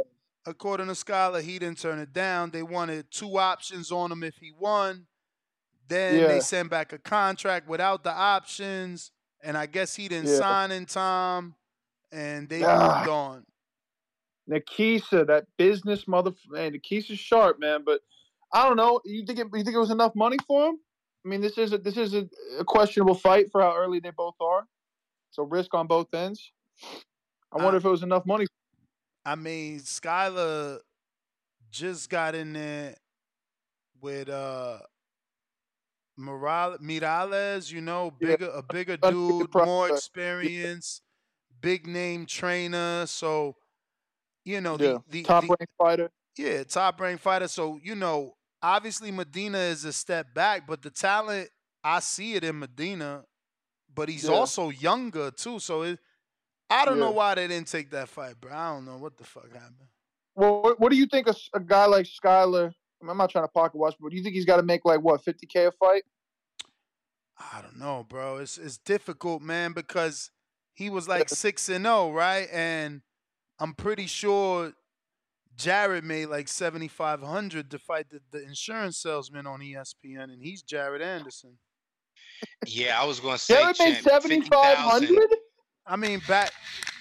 According to Skylar, he didn't turn it down. They wanted two options on him if he won. Then Yeah. they sent back a contract without the options, and I guess he didn't Yeah. sign in time, and they Ah. moved on. Nikisa, that business mother man, Nikisa's sharp, man. But I don't know. You think it, you think it was enough money for him? I mean, this is a, this is a, a questionable fight for how early they both are. So risk on both ends. I wonder Uh, if it was enough money. I mean, Skylar just got in there with uh Morales, Mirales, you know, bigger a bigger That's a good dude, more experience, big name trainer. So, you know, yeah, the, the top ranked fighter. yeah, top ranked fighter. So, you know, obviously Medina is a step back, but the talent I see it in Medina, but he's Yeah. also younger too. So it I don't know why they didn't take that fight, bro. I don't know what the fuck happened. Well, what, what do you think A guy like Skyler? I I'm not trying to pocket watch, but do you think he's got to make like what 50k a fight? I don't know, bro. It's it's difficult, man, because he was like six and zero, right? And I'm pretty sure Jared made like seventy five hundred to fight the, the insurance salesman on ESPN, and he's Jared Anderson. Yeah, I was going to say Jared made 7,500. I mean, back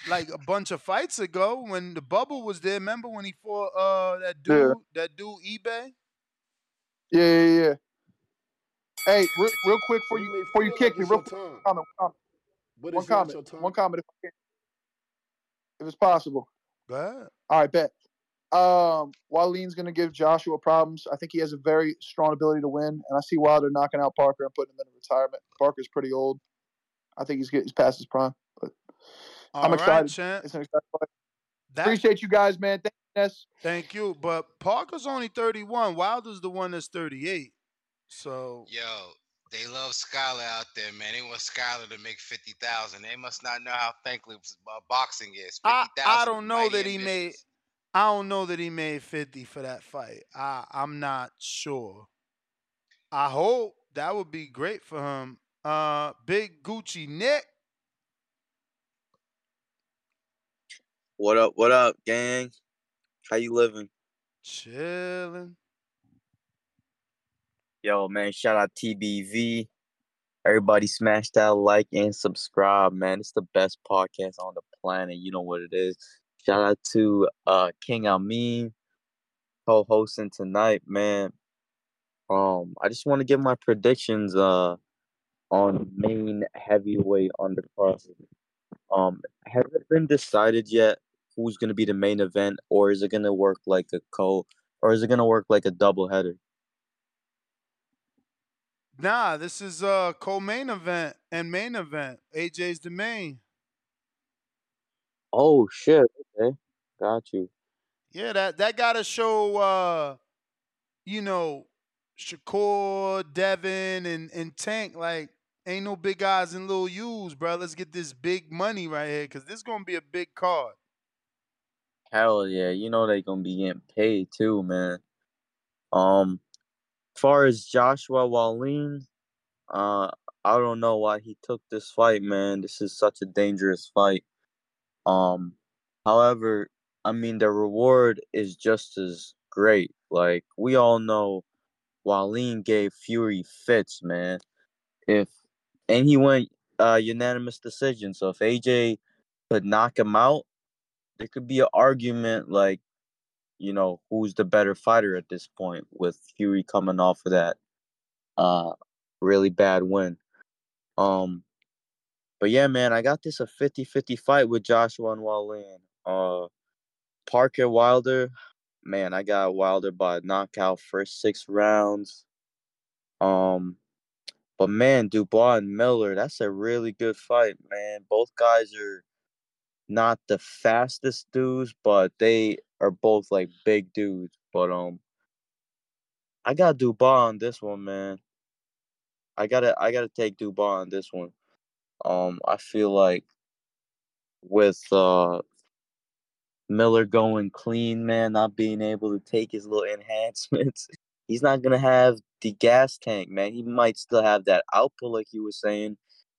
like a bunch of fights ago when the bubble was there. Remember when he fought uh that dude, Yeah. that dude eBay? Yeah, yeah, yeah. Hey, real, real quick before You you before you kick like me, real quick time, comment, comment, one comment, one comment if I can, if it's possible. Go ahead. All right, bet. Um, Wallin's gonna give Joshua problems. I think he has a very strong ability to win, and I see Wilder knocking out Parker and putting him in retirement. Parker's pretty old. I think he's getting he's past his prime, but I'm All right, excited. champ. It's an exciting fight. That- Appreciate you guys, man. Thank you, Ness. Thank you. But Parker's only 31. Wilder's the one that's 38. So Yo, they love Skylar out there, man. They want Skylar to make fifty thousand. They must not know how thankless uh, boxing is. I, I don't know that he made I don't know that he made 50 for that fight. I I'm not sure. I hope that would be great for him. Uh Big Gucci Nick. What up? What up, gang? How you living? Chilling. Yo, man, shout out TBV. Everybody smash that like and subscribe, man. It's the best podcast on the planet. You know what it is. Shout out to uh King Amin co-hosting tonight, man. Um, I just want to give my predictions uh on main heavyweight undercard. Um, has it been decided yet who's gonna be the main event, or is it gonna work like a co, or is it gonna work like a double header? Nah, this is a co-main event and main event. AJ's the main. Oh shit! Okay, got you. Yeah, that that gotta show uh you know Shakur, Devin, and and Tank like ain't no big guys and little U's, bro. Let's get this big money right here because this gonna be a big card. Hell yeah, you know they gonna be getting paid too, man. Um, far as Joshua Wallin, uh, I don't know why he took this fight, man. This is such a dangerous fight. Um, however, I mean the reward is just as great. Like we all know, Wallin gave Fury fits, man. If and he went uh unanimous decision. So if AJ could knock him out, there could be an argument like, you know, who's the better fighter at this point with Fury coming off of that uh really bad win. Um but yeah, man, I got this a 50-50 fight with Joshua and Wallin. Uh Parker Wilder, man, I got Wilder by knockout first six rounds. Um but man, Dubois and Miller, that's a really good fight, man. Both guys are not the fastest dudes, but they are both like big dudes. But um, I got Dubois on this one, man. I gotta I gotta take Dubois on this one. Um, I feel like with uh Miller going clean, man, not being able to take his little enhancements, (laughs) he's not gonna have the gas tank, man. He might still have that output, like you were saying,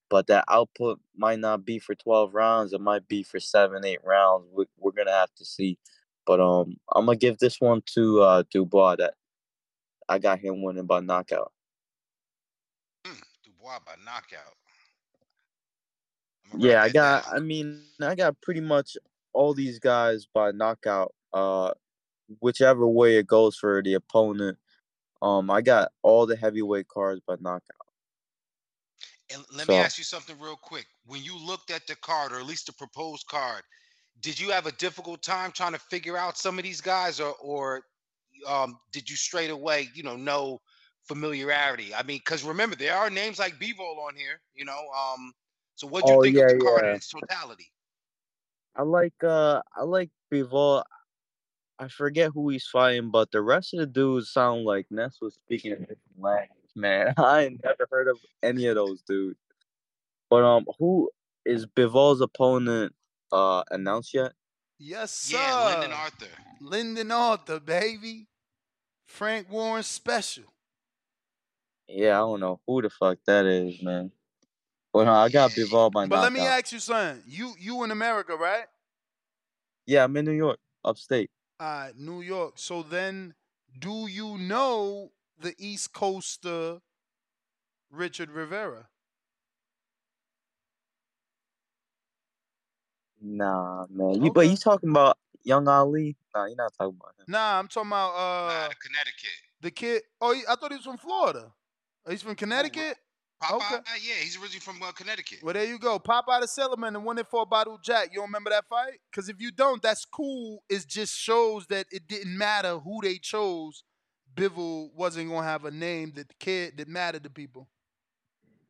but that output might not be for twelve rounds. It might be for seven, eight rounds. We, we're gonna have to see. But um, I'm gonna give this one to uh, Dubois. That I got him winning by knockout. Dubois by knockout. Yeah, I got. I mean, I got pretty much all these guys by knockout. Uh, whichever way it goes for the opponent. Um, I got all the heavyweight cards by knockout. And let So- me ask you something real quick. When you looked at the card, or at least the proposed card, did you have a difficult time trying to figure out some of these guys, or or um, did you straight away, you know, know familiarity? I mean, because remember there are names like Bivol on here, you know. Um, so what do you Oh, think yeah, of the card in its totality? I like uh I like Bivol. I forget who he's fighting, but the rest of the dudes sound like Ness was speaking a different language, (laughs) man. I never heard of any of those dudes. But um who is Bivol's opponent uh announced yet? Yes, sir. Yeah, Lyndon Arthur. Lyndon Arthur, baby. Frank Warren special. Yeah, I don't know who the fuck that is, man. But uh, I got Bivol by But let me knockout. ask you something. You you in America, right? Yeah, I'm in New York, upstate. All right, New York. So then, do you know the East Coaster Richard Rivera? Nah, man. You but you talking about Young Ali? Nah, you're not talking about him. Nah, I'm talking about uh Connecticut. the kid. Oh, he- I thought he was from Florida. Oh, he's from Connecticut. Popeye, Okay. yeah, he's originally from uh, Connecticut. Well, there you go. Popeye the Sailor Man, the one that fought Badou Jack. You don't remember that fight? Because if you don't, that's cool. It just shows that it didn't matter who they chose. Bivol wasn't gonna have a name that the kid that mattered to people.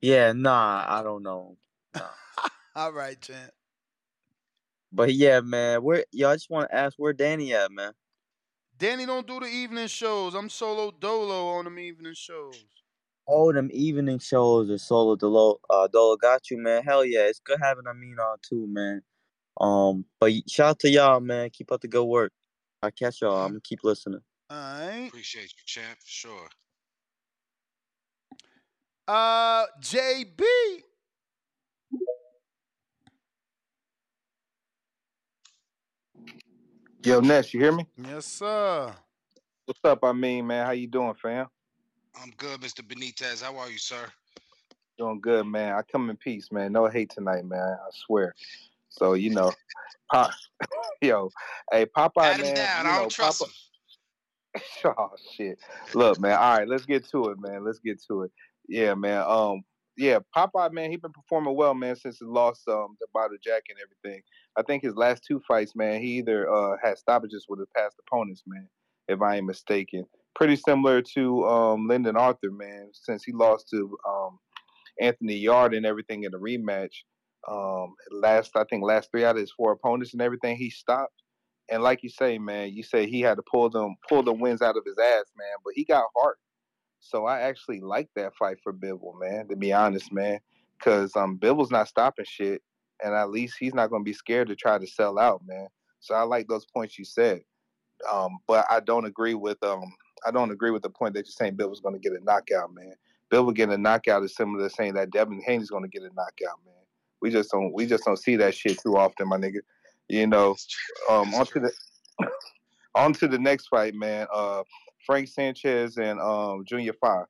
Yeah, nah, I don't know. (laughs) All right, champ. But yeah, man, where yo, I just want to ask where Danny at, man. Danny don't do the evening shows. I'm solo dolo on them evening shows. All them evening shows are solo dolo uh dolo got you, man. Hell yeah, it's good having Amin on too, man. Um, but shout out to y'all, man. Keep up the good work. I catch y'all. I'm gonna keep listening. All right. Appreciate you, champ, for sure. Uh, JB. Yo, Ness, you hear me? Yes, sir. What's up? I mean, man, how you doing, fam? I'm good, Mr. Benitez. How are you, sir? Doing good, man. I come in peace, man. No hate tonight, man. I swear. So you know, (laughs) Pop, (laughs) yo, hey Popeye, Pat man. down. you I don't trust Popeye- him. (laughs) oh shit. Look, man. All right, let's get to it, man. Let's get to it. Yeah, man. Um, yeah, Popeye, man. He been performing well, man, since he lost um the Badou Jack and everything. I think his last two fights, man, he either uh had stoppages with his past opponents, man, if I ain't mistaken. Pretty similar to um Lyndon Arthur, man, since he lost to um Anthony Yard and everything in the rematch. Um, last I think last three out of his four opponents and everything, he stopped. And like you say, man, you say he had to pull them pull the wins out of his ass, man. But he got heart. So I actually like that fight for Bivol, man. To be honest, man, because um Bivol's not stopping shit, and at least he's not gonna be scared to try to sell out, man. So I like those points you said. Um, but I don't agree with um I don't agree with the point that you're saying Bill was gonna get a knockout, man. Bill getting a knockout is similar to saying that Devin Haney's gonna get a knockout, man. We just don't we just don't see that shit too often, my nigga. You know. Um on to the (coughs) on to the next fight, man. Uh Frank Sanchez and um Junior Fa.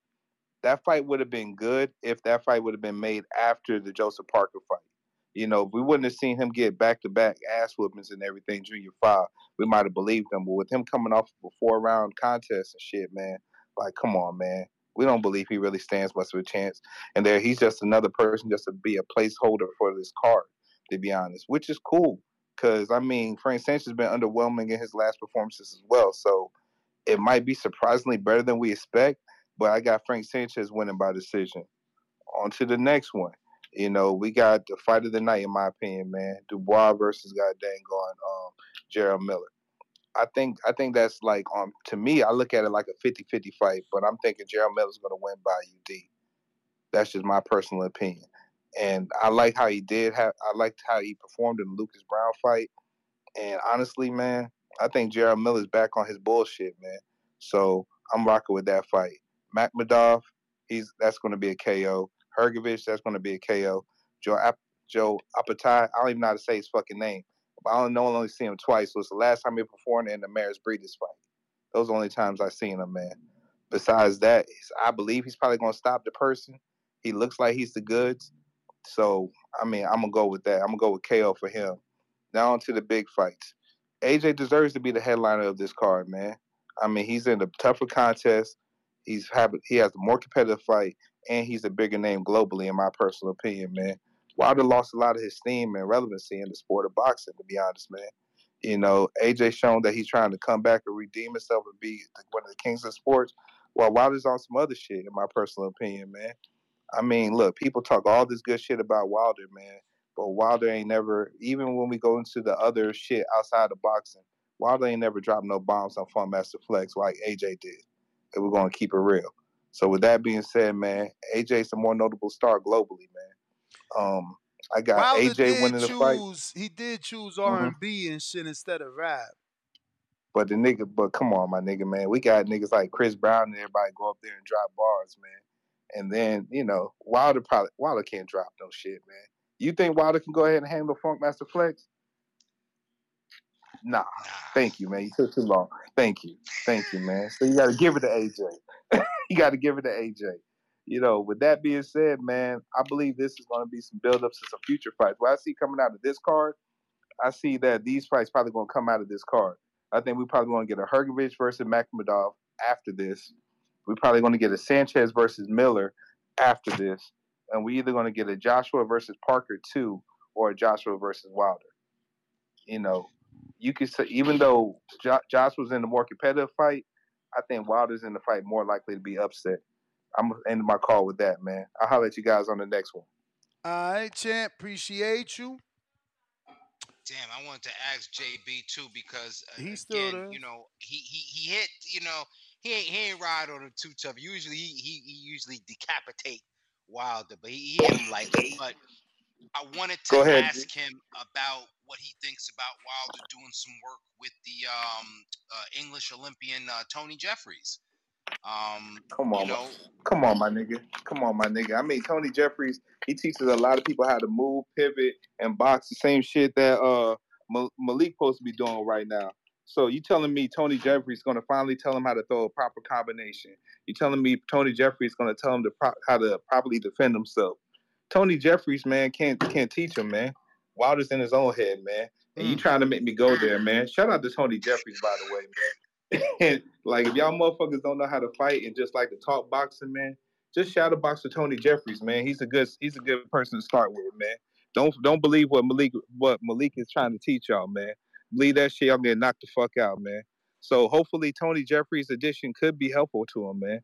That fight would have been good if that fight would have been made after the Joseph Parker fight. You know, we wouldn't have seen him get back to back ass whoopings and everything, Junior Fa. We might have believed him, but with him coming off of a four round contest and shit, man, like, come on, man. We don't believe he really stands much of a chance. And there, he's just another person just to be a placeholder for this card, to be honest, which is cool. Because, I mean, Frank Sanchez has been underwhelming in his last performances as well. So it might be surprisingly better than we expect, but I got Frank Sanchez winning by decision. On to the next one. You know, we got the fight of the night, in my opinion, man. Dubois versus goddamn going um, Jarrell Miller. I think I think that's like um to me, I look at it like a 50-50 fight, but I'm thinking Jarrell Miller's gonna win by UD. That's just my personal opinion. And I like how he did have I liked how he performed in the Lucas Browne fight. And honestly, man, I think Jarrell Miller's back on his bullshit, man. So I'm rocking with that fight. Makhmudov, he's that's going to be a KO. Hrgovic, that's going to be a KO. Joe Ap- Joe Opetaia, I don't even know how to say his fucking name. But I only know I only see him twice. So it's the last time he performed in the Mairis Briedis fight. Those are the only times I've seen him, man. Besides that, I believe he's probably going to stop the person. He looks like he's the goods. So, I mean, I'm going to go with that. I'm going to go with KO for him. Now on to the big fights. AJ deserves to be the headliner of this card, man. I mean, he's in a tougher contest. He's have he has a more competitive fight, and he's a bigger name globally, in my personal opinion, man. Wilder lost a lot of his steam and relevancy in the sport of boxing, to be honest, man. You know, AJ shown that he's trying to come back and redeem himself and be one of the kings of sports, while Wilder's on some other shit, in my personal opinion, man. I mean, look, people talk all this good shit about Wilder, man, but Wilder ain't never, even when we go into the other shit outside of boxing, Wilder ain't never dropped no bombs on Funk Master Flex like AJ did. And we're going to keep it real. So with that being said, man, AJ's a more notable star globally, man. Um, I got Wilder AJ winning the fight. choose. He did choose Mhm. R and B and shit instead of rap. But the nigga, but come on, my nigga, man. We got niggas like Chris Brown and everybody go up there and drop bars, man. And then, you know, Wilder probably Wilder can't drop no shit, man. You think Wilder can go ahead and handle Funk Master Flex? Nah. Thank you, man. You took too long. Thank you. Thank you, man. So you gotta give it to AJ. (laughs) you gotta give it to AJ. You know, with that being said, man, I believe this is gonna be some build-ups to some future fights. What I see coming out of this card, I see that these fights probably gonna come out of this card. I think we probably gonna get a Hrgovic versus Makhmudov after this. We're probably gonna get a Sanchez versus Miller after this. And we're either gonna get a Joshua versus Parker two or a Joshua versus Wilder. You know, you could say even though jo- Josh was in the more competitive fight, I think Wilder's in the fight more likely to be upset. I'm gonna end my call with that, man. I'll holler at you guys on the next one. All right, champ. Appreciate you. Damn, I wanted to ask JB too because uh, He's still again, there. you know, he he he hit, you know, he ain't he ain't ride on him too tough. Usually he he, he usually decapitate Wilder, but he, he hit him lightly. But I wanted to ask him about what he thinks about Wilder doing some work with the um uh, English Olympian uh, Tony Jeffries. Um, Come on, you know, come on, my nigga. Come on, my nigga. I mean, Tony Jeffries, he teaches a lot of people how to move, pivot, and box. The same shit that uh Ma- Malik supposed to be doing right now. So you telling me Tony Jeffries is going to finally tell him how to throw a proper combination? You telling me Tony Jeffries is going to tell him to pro- how to properly defend himself? Tony Jeffries, man, can't can't teach him, man. Wilder's in his own head, man. And you mm. trying to make me go there, man. Shout out to Tony Jeffries, by the way, man. And (laughs) like if y'all motherfuckers don't know how to fight and just like to talk boxing, man, just shout shadow box to Tony Jeffries, man. He's a good he's a good person to start with, man. Don't don't believe what Malik what Malik is trying to teach y'all, man. Believe that shit, y'all get knocked the fuck out, man. So hopefully Tony Jeffries' addition could be helpful to him, man.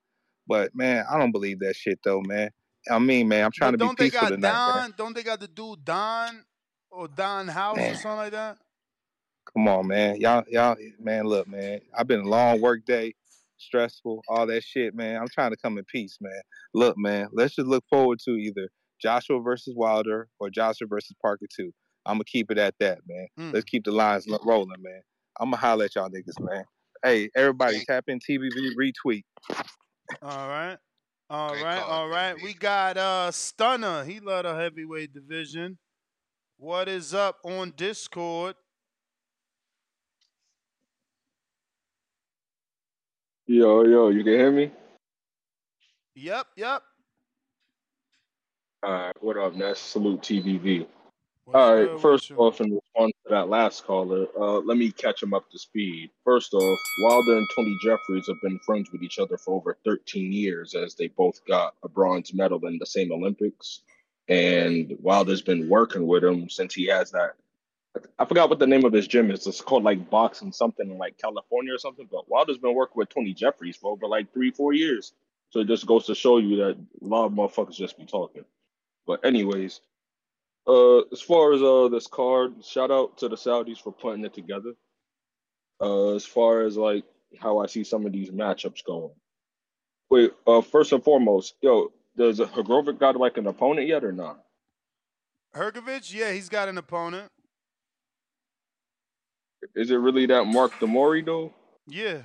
But man, I don't believe that shit though, man. I mean, man, I'm trying But to be don't they peaceful got tonight, Don? man. Don't they got the dude Don or Don House or something like that? Come on, man. Y'all, y'all, man, look, man. I've been a long work day, stressful, all that shit, man. I'm trying to come in peace, man. Look, man, let's just look forward to either Joshua versus Wilder or Joshua versus Parker too. I'm gonna keep it at that, man. Mm. Let's keep the lines lo- rolling, man. I'm gonna holler at y'all niggas, man. Hey, everybody, tap in TBV retweet. All right. All right, all right. We got uh Stunner. He led a heavyweight division. What is up on Discord? Yo, yo, you can hear me? Yep, yep. All right, what up, Ness? Salute TBV. All right, first off, in response to that last caller, uh, let me catch him up to speed. First off, Wilder and Tony Jeffries have been friends with each other for over 13 years, as they both got a bronze medal in the same Olympics. And Wilder's been working with him since he has that. I forgot what the name of his gym is. It's called like boxing something in like California or something. But Wilder's been working with Tony Jeffries for over like three, four years. So it just goes to show you that a lot of motherfuckers just be talking. But anyways, uh, as far as uh this card, shout out to the Saudis for putting it together. Uh, as far as like how I see some of these matchups going. Wait, uh, first and foremost, yo, does Hrgovic got like an opponent yet or not? Hrgovic, yeah, he's got an opponent. Is it really that Mark De Mori though? Yeah.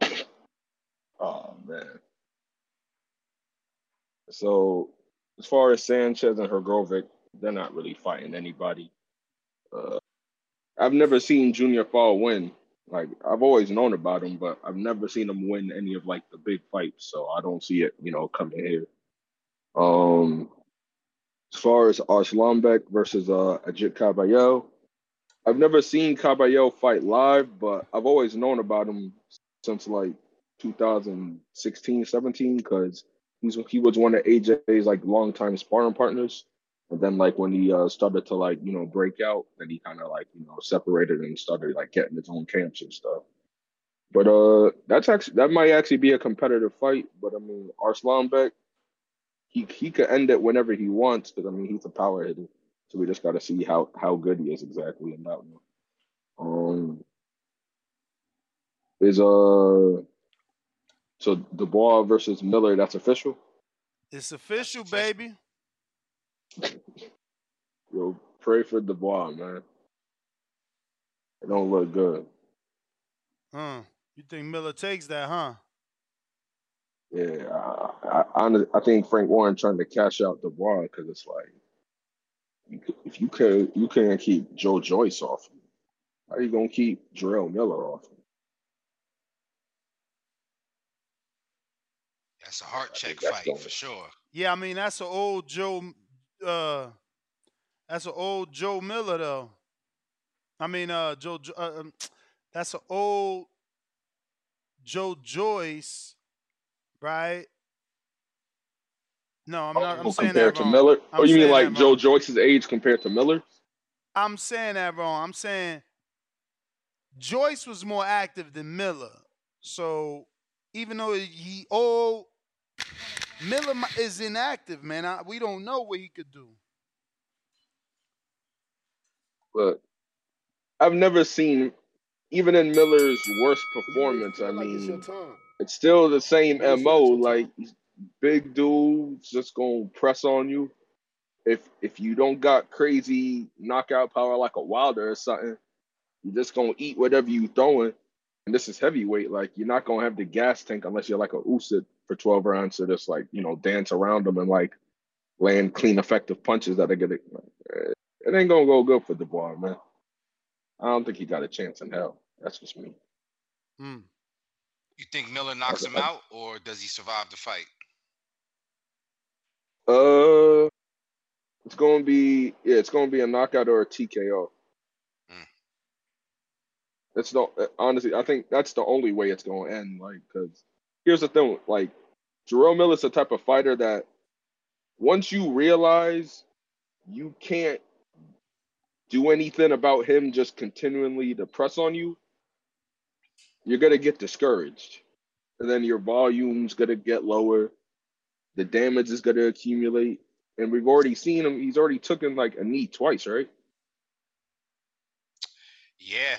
(coughs) Oh man. So as far as Sanchez and Hrgovic, they're not really fighting anybody. Uh, I've never seen Junior Fa win. Like I've always known about him, but I've never seen him win any of like the big fights. So I don't see it, you know, coming here. Um, as far as Arslanbek versus uh Agit Kabayel, I've never seen Kabayel fight live, but I've always known about him since like 2016, 17, because he's he was one of AJ's like longtime sparring partners. And then like when he uh, started to like you know break out, then he kind of like you know separated and started like getting his own camps and stuff. But uh, that's actually that might actually be a competitive fight. But I mean, Arslanbek, he he could end it whenever he wants because I mean he's a power hitter. So we just got to see how how good he is exactly in that one. Um, is uh, so Dubois versus Miller. That's official. It's official, baby. (laughs) Yo, pray for Dubois, man. It don't look good. Huh. You think Miller takes that, huh? Yeah, I, I, I, I think Frank Warren trying to cash out Dubois because it's like, if you can you can't keep Joe Joyce off, how are you gonna keep Jarrell Miller off? That's a heart check fight for sure. Yeah, I mean that's an old Joe. Uh, that's an old Joe Miller though. I mean, uh, Joe. Uh, um, that's an old Joe Joyce, right? No, I'm not. I'm Oh, saying compared that to. Miller? I'm oh, you mean like Joe. Joyce's age compared to Miller? I'm saying that wrong. I'm saying Joyce was more active than Miller. So even though he old, Miller is inactive, man. I, we don't know what he could do. But I've never seen, even in Miller's worst performance. I mean, it's still the same mo. Like big dudes just gonna press on you. If if you don't got crazy knockout power like a Wilder or something, you're just gonna eat whatever you throwing. And this is heavyweight. Like you're not gonna have the gas tank unless you're like a Usyk for 12 rounds to just like you know dance around them and like land clean, effective punches that are gonna. It ain't gonna go good for Dubois, man. I don't think he got a chance in hell. That's just me. Hmm. You think Miller knocks him out, or does he survive the fight? Uh, it's gonna be yeah, it's gonna be a knockout or a TKO. That's the honestly, I think that's the only way it's gonna end. Like, cause here's the thing, like Jerome Miller's the type of fighter that once you realize you can't do anything about him just continually to press on you, you're gonna get discouraged. And then your volume's gonna get lower, the damage is gonna accumulate. And we've already seen him, he's already taken like a knee twice, right? Yeah,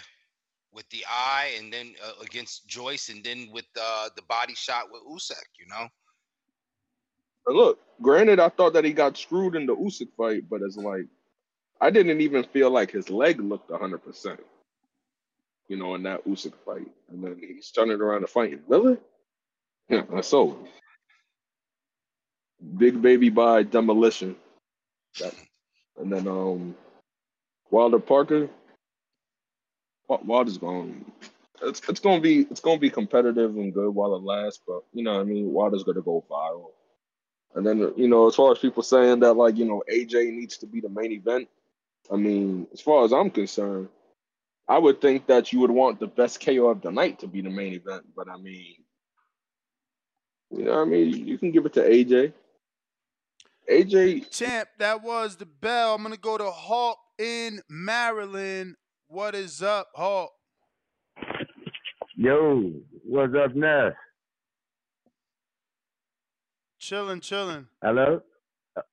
with the eye, and then uh, against Joyce, and then with uh, the body shot with Usyk. You know, look, granted, I thought that he got screwed in the Usyk fight, but it's like I didn't even feel like his leg looked hundred percent. You know, in that Usyk fight, and then he's turning around to fight Miller. Yeah, that's over. Big baby by demolition. That, and then um, Wilder Parker. Wilder's going. It's it's gonna be it's gonna be competitive and good while it lasts, but you know what I mean. Wilder's gonna go viral. And then you know, as far as people saying that like you know AJ needs to be the main event, I mean, as far as I'm concerned, I would think that you would want the best KO of the night to be the main event. But I mean, you know, I mean, you can give it to AJ. AJ, Champ, that was the bell. I'm gonna go to Hawk in Maryland. What is up, Hawk? Yo, what's up now? Chilling, chilling. Hello?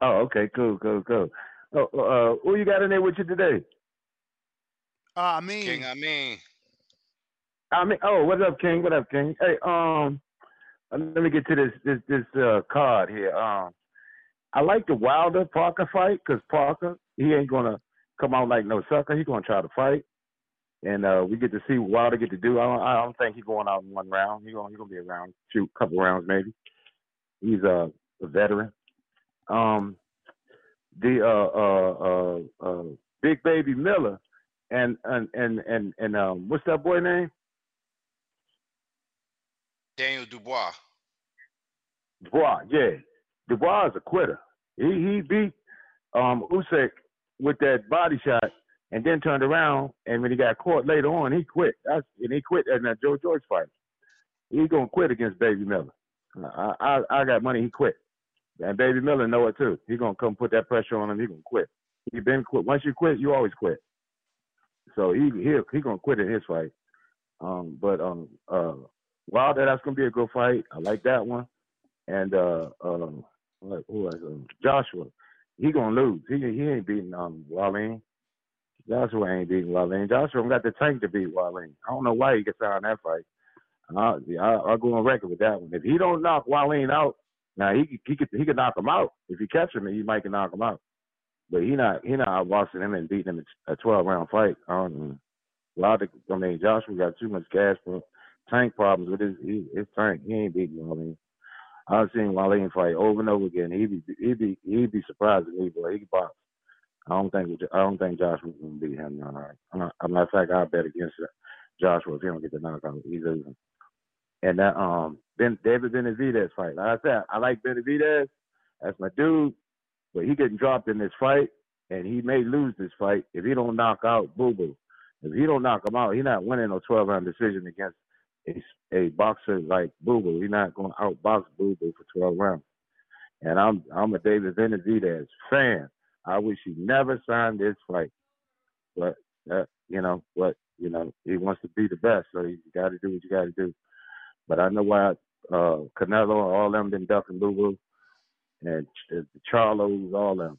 Oh, okay, cool, cool, cool. Oh, uh, who you got in there with you today? Ah, I mean, King. I mean, I mean, oh, what's up, King? What up, King? Hey, um, uh, let me get to this this this uh, card here. Um, I like the Wilder Parker fight because Parker he ain't gonna come out like no sucker. He gonna try to fight. and uh, we get to see what Wilder get to do. I don't, I don't think he's going out in one round. He's gonna, he gonna be around, a couple rounds maybe. He's a, a veteran. Um, the uh, uh, uh, uh, Big Baby Miller, and and and and, and um, what's that boy name? Daniel Dubois. Dubois, yeah. Dubois is a quitter. He he beat um Usyk with that body shot and then turned around and when he got caught later on he quit. That's and he quit in that Joe Joyce fight. He gonna quit against Baby Miller. I I, I got money, he quit. And Baby Miller know it too. He gonna come put that pressure on him, he gonna quit. He been quit. Once you quit, you always quit. So he he he gonna quit in his fight. Um but um uh Wilder, that's gonna be a good fight. I like that one. And uh um like who was um, Joshua, he gonna lose. He he ain't beating um Wallin. Joshua ain't beating Wallin. Joshua got the tank to beat Wallin. I don't know why he gets out in that fight. Uh, I, I'll go on record with that one. If he don't knock Wallin out, now he he could he could knock him out. If he catch him, he might can knock him out. But he not he not outboxing him and beating him a twelve round fight. Um, Wilder, I mean Joshua got too much gas for tank problems with his his tank. He ain't beating Wallin. I've seen Wallin fight over and over again. He'd be he'd be he'd be surprised if he boy he could box. I don't think I don't think Joshua can beat him. No, no. As a matter of fact, I bet against Joshua if he don't get the knockout. He's losing. And that um Ben David Benavidez fight. Like I said, I like Benavidez. That's my dude. But he getting dropped in this fight, and he may lose this fight if he don't knock out Boo Boo. If he don't knock him out, he's not winning no 12 round decision against a, a boxer like Boo Boo. He's not going to outbox Boo Boo for 12 rounds. And I'm I'm a David Benavidez fan. I wish he never signed this fight, but uh, you know, but you know, he wants to be the best, so you got to do what you got to do. But I know why uh, Canelo and all them been ducking Boo Boo, and the Charlos, all them.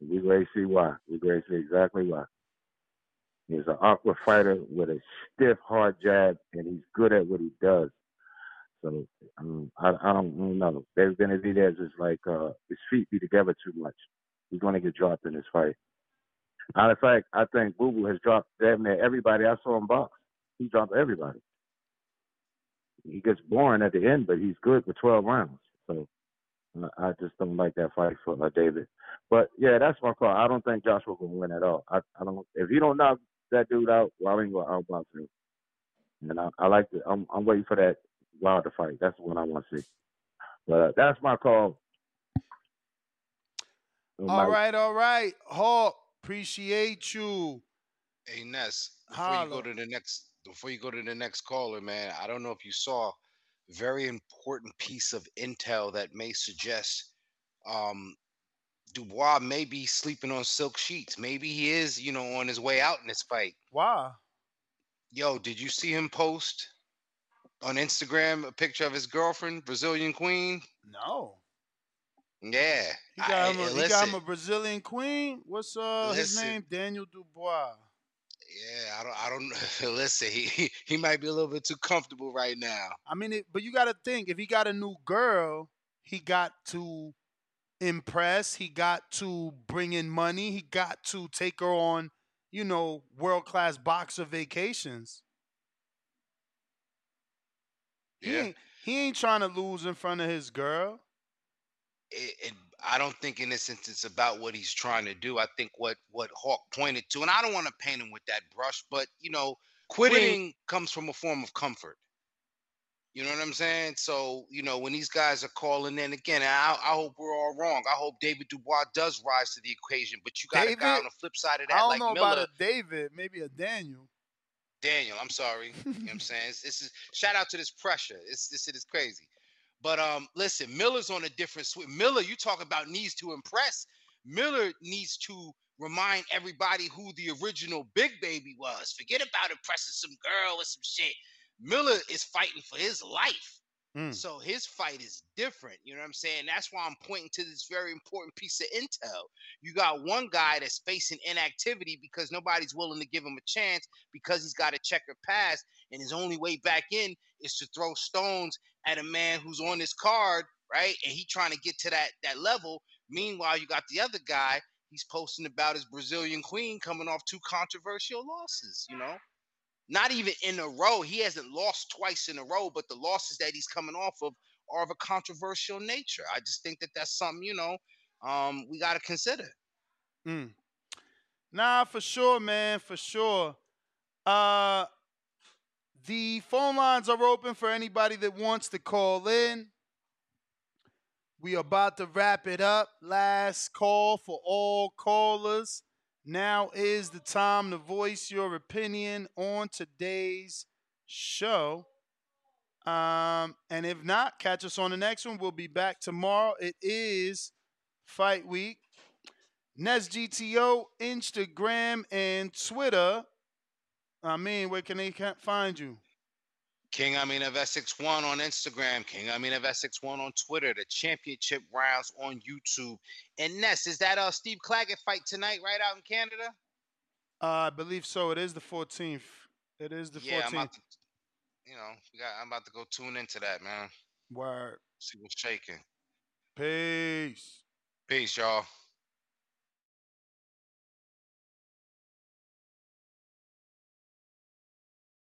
We to see why. We to see exactly why. He's an awkward fighter with a stiff, hard jab, and he's good at what he does. So um, I, I don't, I don't know. David Benavidez is like uh, his feet be together too much. He's going to get dropped in this fight. Matter of fact, I think Boo Boo has dropped damn near everybody I saw him box. He dropped everybody. He gets boring at the end, but he's good for 12 rounds. So I just don't like that fight for uh, David. But yeah, that's my call. I don't think Joshua will win at all. I, I don't. If he don't knock that dude out, well, I ain't gonna outbox him. And I, I like to. I'm, I'm waiting for that Wilder fight. That's the one I want to see. But uh, that's my call. All right, all right. Hawk, appreciate you. Hey Ness, before you go to the next before you go to the next caller, man, I don't know if you saw very important piece of intel that may suggest um Dubois may be sleeping on silk sheets. Maybe he is, you know, on his way out in this fight. Why? Yo, did you see him post on Instagram a picture of his girlfriend, Brazilian Queen? No. Yeah. He got, I- him a, he got him a Brazilian queen. What's uh his name? Daniel Dubois. yeah, I don't I don't (laughs) listen, he, he he might be a little bit too comfortable right now. I mean, it, but you got to think if he got a new girl, he got to impress. He got to bring in money. He got to take her on, you know, world class boxer vacations. He Yeah. ain't he ain't trying to lose in front of his girl. it, it, I don't think in this instance about what he's trying to do. I think what what Hawk pointed to, and I don't want to paint him with that brush, but you know, quitting comes from a form of comfort. You know what I'm saying? So you know when these guys are calling in again, I, I hope we're all wrong. I hope David Dubois does rise to the occasion, but you got a guy on the flip side of that. I don't like know Miller. about a David, maybe a Daniel. Daniel, I'm sorry. (laughs) you know what I'm saying? This, this is shout out to this pressure. This this shit is crazy. But um, listen, Miller's on a different swing. Miller, you talk about needs to impress. Miller needs to remind everybody who the original Big Baby was. Forget about impressing some girl or some shit. Miller is fighting for his life. Hmm. So his fight is different. You know what I'm saying? That's why I'm pointing to this very important piece of intel. You got one guy that's facing inactivity because nobody's willing to give him a chance because he's got a checkered past, and his only way back in is to throw stones at a man who's on his card, right? And he trying to get to that that level. Meanwhile, you got the other guy. He's posting about his Brazilian queen coming off two controversial losses. You know, not even in a row. He hasn't lost twice in a row, but the losses that he's coming off of are of a controversial nature. I just think that that's something you know um, we got to consider. Mm. Nah, for sure, man, for sure. Uh, the phone lines are open for anybody that wants to call in. We are about to wrap it up. Last call for all callers. Now is the time to voice your opinion on today's show. Um, and if not, catch us on the next one. We'll be back tomorrow. It is fight week. Nez GTO, Instagram, and Twitter. I mean, where can they find you? King Amin of Essex One on Instagram, King Amin of Essex One on Twitter, the championship rounds on YouTube. And Ness, is that uh Steve Claggett fight tonight, right out in Canada? Uh, I believe so. It is the 14th. It is the yeah, I'm 14th. about to, you know, we got, I'm about to go tune into that, man. Word. See what's shaking. Peace. Peace, y'all.